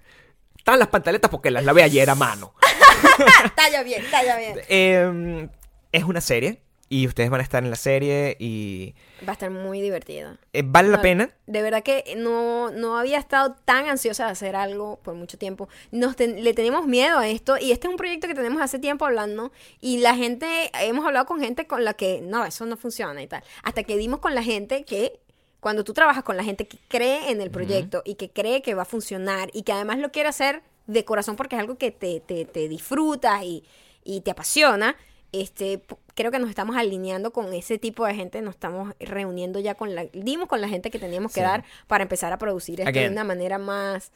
Están las pantaletas porque las lavé ayer a mano. talla bien, talla bien. Eh, es una serie. Y ustedes van a estar en la serie y Va a estar muy divertido. eh, vale la pena. De verdad que no, no había estado tan ansiosa de hacer algo por mucho tiempo. Nos ten- le tenemos miedo a esto y este es un proyecto que tenemos hace tiempo hablando y la gente, hemos hablado con gente con la que no, eso no funciona y tal. Hasta que dimos con la gente que cuando tú trabajas con la gente que cree en el proyecto y que cree que va a funcionar y que además lo quiere hacer de corazón porque es algo que te, te, te disfrutas y, y te apasiona, este, creo que nos estamos alineando con ese tipo de gente, nos estamos reuniendo ya con la, dimos con la gente que teníamos que Sí. dar para empezar a producir esto de una manera más,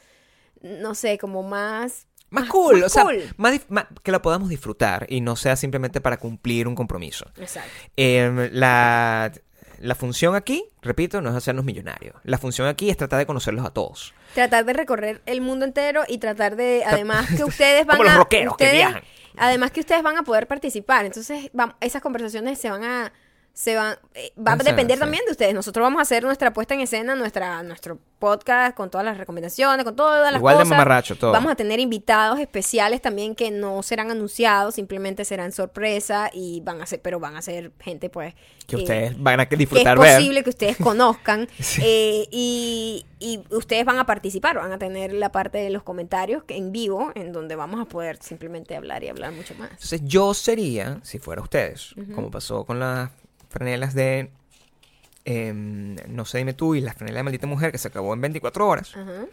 no sé, como más... Más cool, o sea, cool. más más- que lo podamos disfrutar y no sea simplemente para cumplir un compromiso. Exacto. Eh, la, la función aquí, repito, no es hacernos millonarios. La función aquí es tratar de conocerlos a todos. Tratar de recorrer el mundo entero y tratar de, además que ustedes van Como los a... rockeros que ustedes- viajan. Además que ustedes van a poder participar. Entonces, vam- esas conversaciones se van a... Se van, eh, va a depender sí. también de ustedes. Nosotros vamos a hacer nuestra puesta en escena, nuestra, nuestro podcast con todas las recomendaciones, con todas las Igual de cosas. mamarracho todo. Vamos a tener invitados especiales también que no serán anunciados, simplemente serán sorpresa y van a ser, pero van a ser gente pues Que eh, ustedes van a que es disfrutar ver. posible que ustedes conozcan Sí. eh, y, y ustedes van a participar, van a tener la parte de los comentarios en vivo, en donde vamos a poder simplemente hablar y hablar mucho más. Entonces yo sería, si fuera ustedes, como pasó con las franelas de em, No sé, dime tú y las franelas de Maldita Mujer que se acabó en 24 horas, Ajá.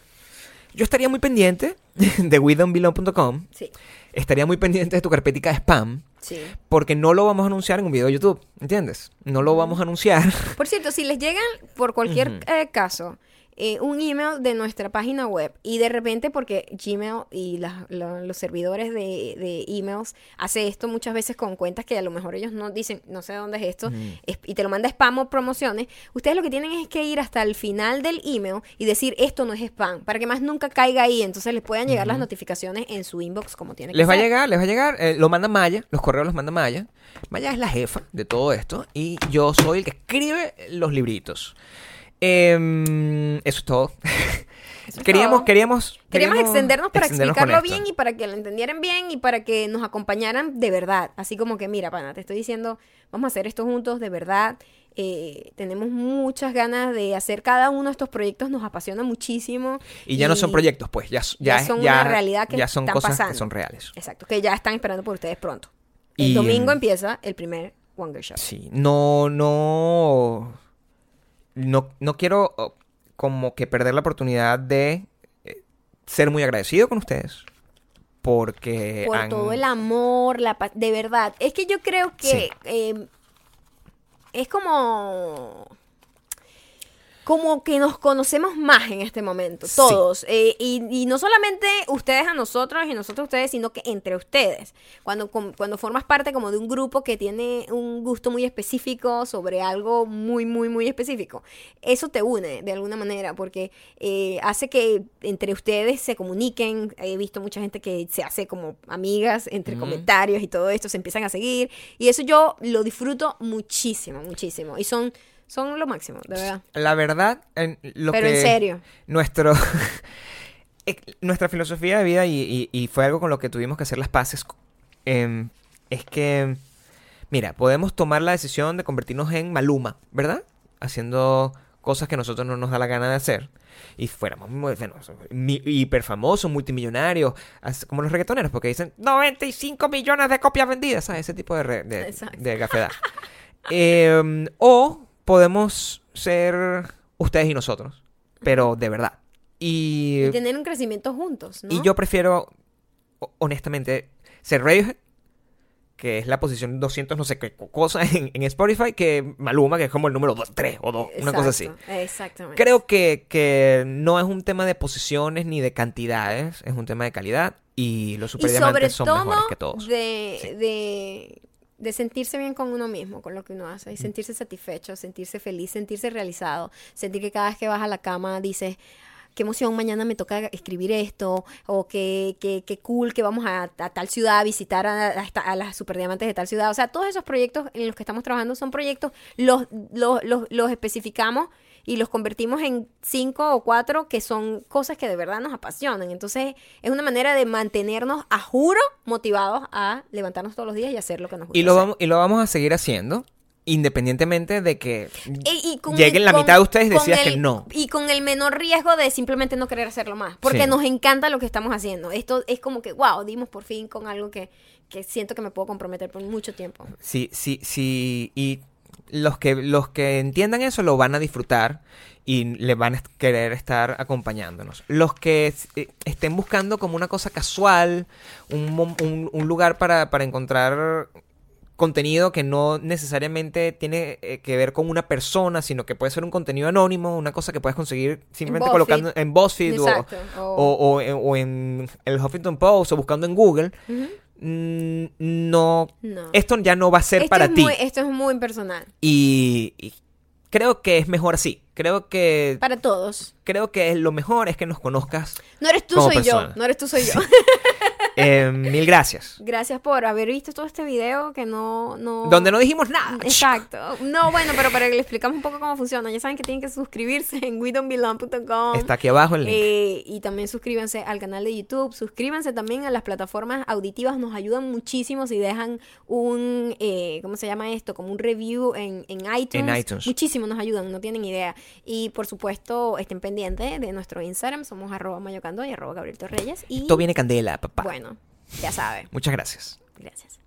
yo estaría muy pendiente de WeDon'tBelong.com, Sí, estaría muy pendiente de tu carpetica de spam, sí. porque no lo vamos a anunciar en un video de YouTube, ¿entiendes? No lo vamos a anunciar. Por cierto, si les llegan por cualquier eh, caso eh, un email de nuestra página web y de repente porque Gmail y los servidores de, de emails hace esto muchas veces con cuentas que a lo mejor ellos no dicen, no sé dónde es esto, es- y te lo manda spam o promociones, ustedes lo que tienen es que ir hasta el final del email y decir esto no es spam, para que más nunca caiga ahí, entonces les puedan llegar las notificaciones en su inbox como tiene que Les va a llegar, les va a llegar, eh, lo manda Maya, los correos los manda Maya. Maya es la jefa de todo esto y yo soy el que escribe los libritos. Em, eso es todo. Eso queríamos, queríamos, Queríamos extendernos para extendernos explicarlo bien y para que lo entendieran bien y para que nos acompañaran de verdad. Así como que, mira, pana, te estoy diciendo, vamos a hacer esto juntos de verdad. Eh, tenemos muchas ganas de hacer cada uno de estos proyectos, nos apasiona muchísimo. Y ya no son proyectos, pues, ya, ya, ya son ya- una realidad que ya son están cosas pasando. que son reales. Exacto, que ya están esperando por ustedes pronto. El Y, domingo mm, empieza el primer Wonder Shop. Sí, no, no, no, no quiero como que perder la oportunidad de eh, ser muy agradecido con ustedes. Porque por han- todo el amor, la pa- de verdad. Es que yo creo que Sí. eh, es como como que nos conocemos más en este momento, Sí. todos. Eh, y, y no solamente ustedes a nosotros y nosotros a ustedes, sino que entre ustedes. Cuando, cuando formas parte como de un grupo que tiene un gusto muy específico sobre algo muy, muy, muy específico, eso te une de alguna manera porque eh, hace que entre ustedes se comuniquen. He visto mucha gente que se hace como amigas entre comentarios y todo esto, se empiezan a seguir. Y eso yo lo disfruto muchísimo, muchísimo. Y son, son lo máximo, de verdad. La verdad, en lo Pero que en serio. nuestro eh, nuestra filosofía de vida y, y- y fue algo con lo que tuvimos que hacer las paces em, es que mira podemos tomar la decisión de convertirnos en Maluma verdad haciendo cosas que a nosotros no nos da la gana de hacer y fuéramos muy, bueno, hiper famosos multimillonarios as- como los reggaetoneros porque dicen 95 millones de copias vendidas ¿sabes? ese tipo de, de, Exacto. de gafedad Em, o podemos ser ustedes y nosotros pero de verdad y, Y tener un crecimiento juntos, ¿no? y yo prefiero, ho- honestamente, ser Radiohead, que es la posición 200 no sé qué co- cosa en, en Spotify, que Maluma, que es como el número 3 o 2, una cosa así. Exactamente. Creo que, que no es un tema de posiciones ni de cantidades, es un tema de calidad y los y superdiamantes sobre son todo mejores que todos. De, Sí. de, de sentirse bien con uno mismo, con lo que uno hace, y sentirse satisfecho, sentirse feliz, sentirse realizado, sentir que cada vez que vas a la cama dices, qué emoción, mañana me toca escribir esto, o qué, qué, qué cool que vamos a, a tal ciudad a visitar a, a a las superdiamantes de tal ciudad. O sea, todos esos proyectos en los que estamos trabajando son proyectos, los, los, los, los especificamos y los convertimos en cinco o cuatro que son cosas que de verdad nos apasionan. Entonces es una manera de mantenernos, a juro, motivados a levantarnos todos los días y hacer lo que nos gusta. Y lo, hacer. vamos, y lo vamos a seguir haciendo independientemente de que Y- y con lleguen el- la con- mitad de ustedes decidas el- que no. Y con el menor riesgo de simplemente no querer hacerlo más. Porque Sí. nos encanta lo que estamos haciendo. Esto es como que, wow, dimos por fin con algo que, que siento que me puedo comprometer por mucho tiempo. Sí, sí, sí. Y los que, los que entiendan eso lo van a disfrutar y le van a querer estar acompañándonos. Los que eh, estén buscando como una cosa casual, un, un- un lugar para, para encontrar contenido que no necesariamente tiene eh, que ver con una persona, sino que puede ser un contenido anónimo, una cosa que puedes conseguir simplemente colocando en BuzzFeed o, o- o- en- o en el Huffington Post o buscando en Google. No, No. esto ya no va a ser Esto para ti. muy- esto es muy personal. Y, y creo que es mejor así. Creo que Para todos. creo que lo mejor es que nos conozcas. No eres tú, soy persona. yo. No eres tú, soy yo. Eh, mil gracias. Gracias por haber visto todo este video que no... no... Donde no dijimos nada. Exacto. No, bueno, pero para que le explicamos un poco cómo funciona. Ya saben que tienen que suscribirse en widonbelong.com. Está aquí abajo el link. Eh, y también suscríbanse al canal de YouTube. Suscríbanse también a las plataformas auditivas. Nos ayudan muchísimo si dejan un, eh, ¿cómo se llama esto? Como un review en, en iTunes. En iTunes. Muchísimo nos ayudan, no tienen idea. Y por supuesto, estén pendientes de nuestro Instagram. Somos arroba mayocando y arroba Gabriel Torreyes. Y Esto viene candela, papá. bueno, ya saben. Muchas gracias. Gracias.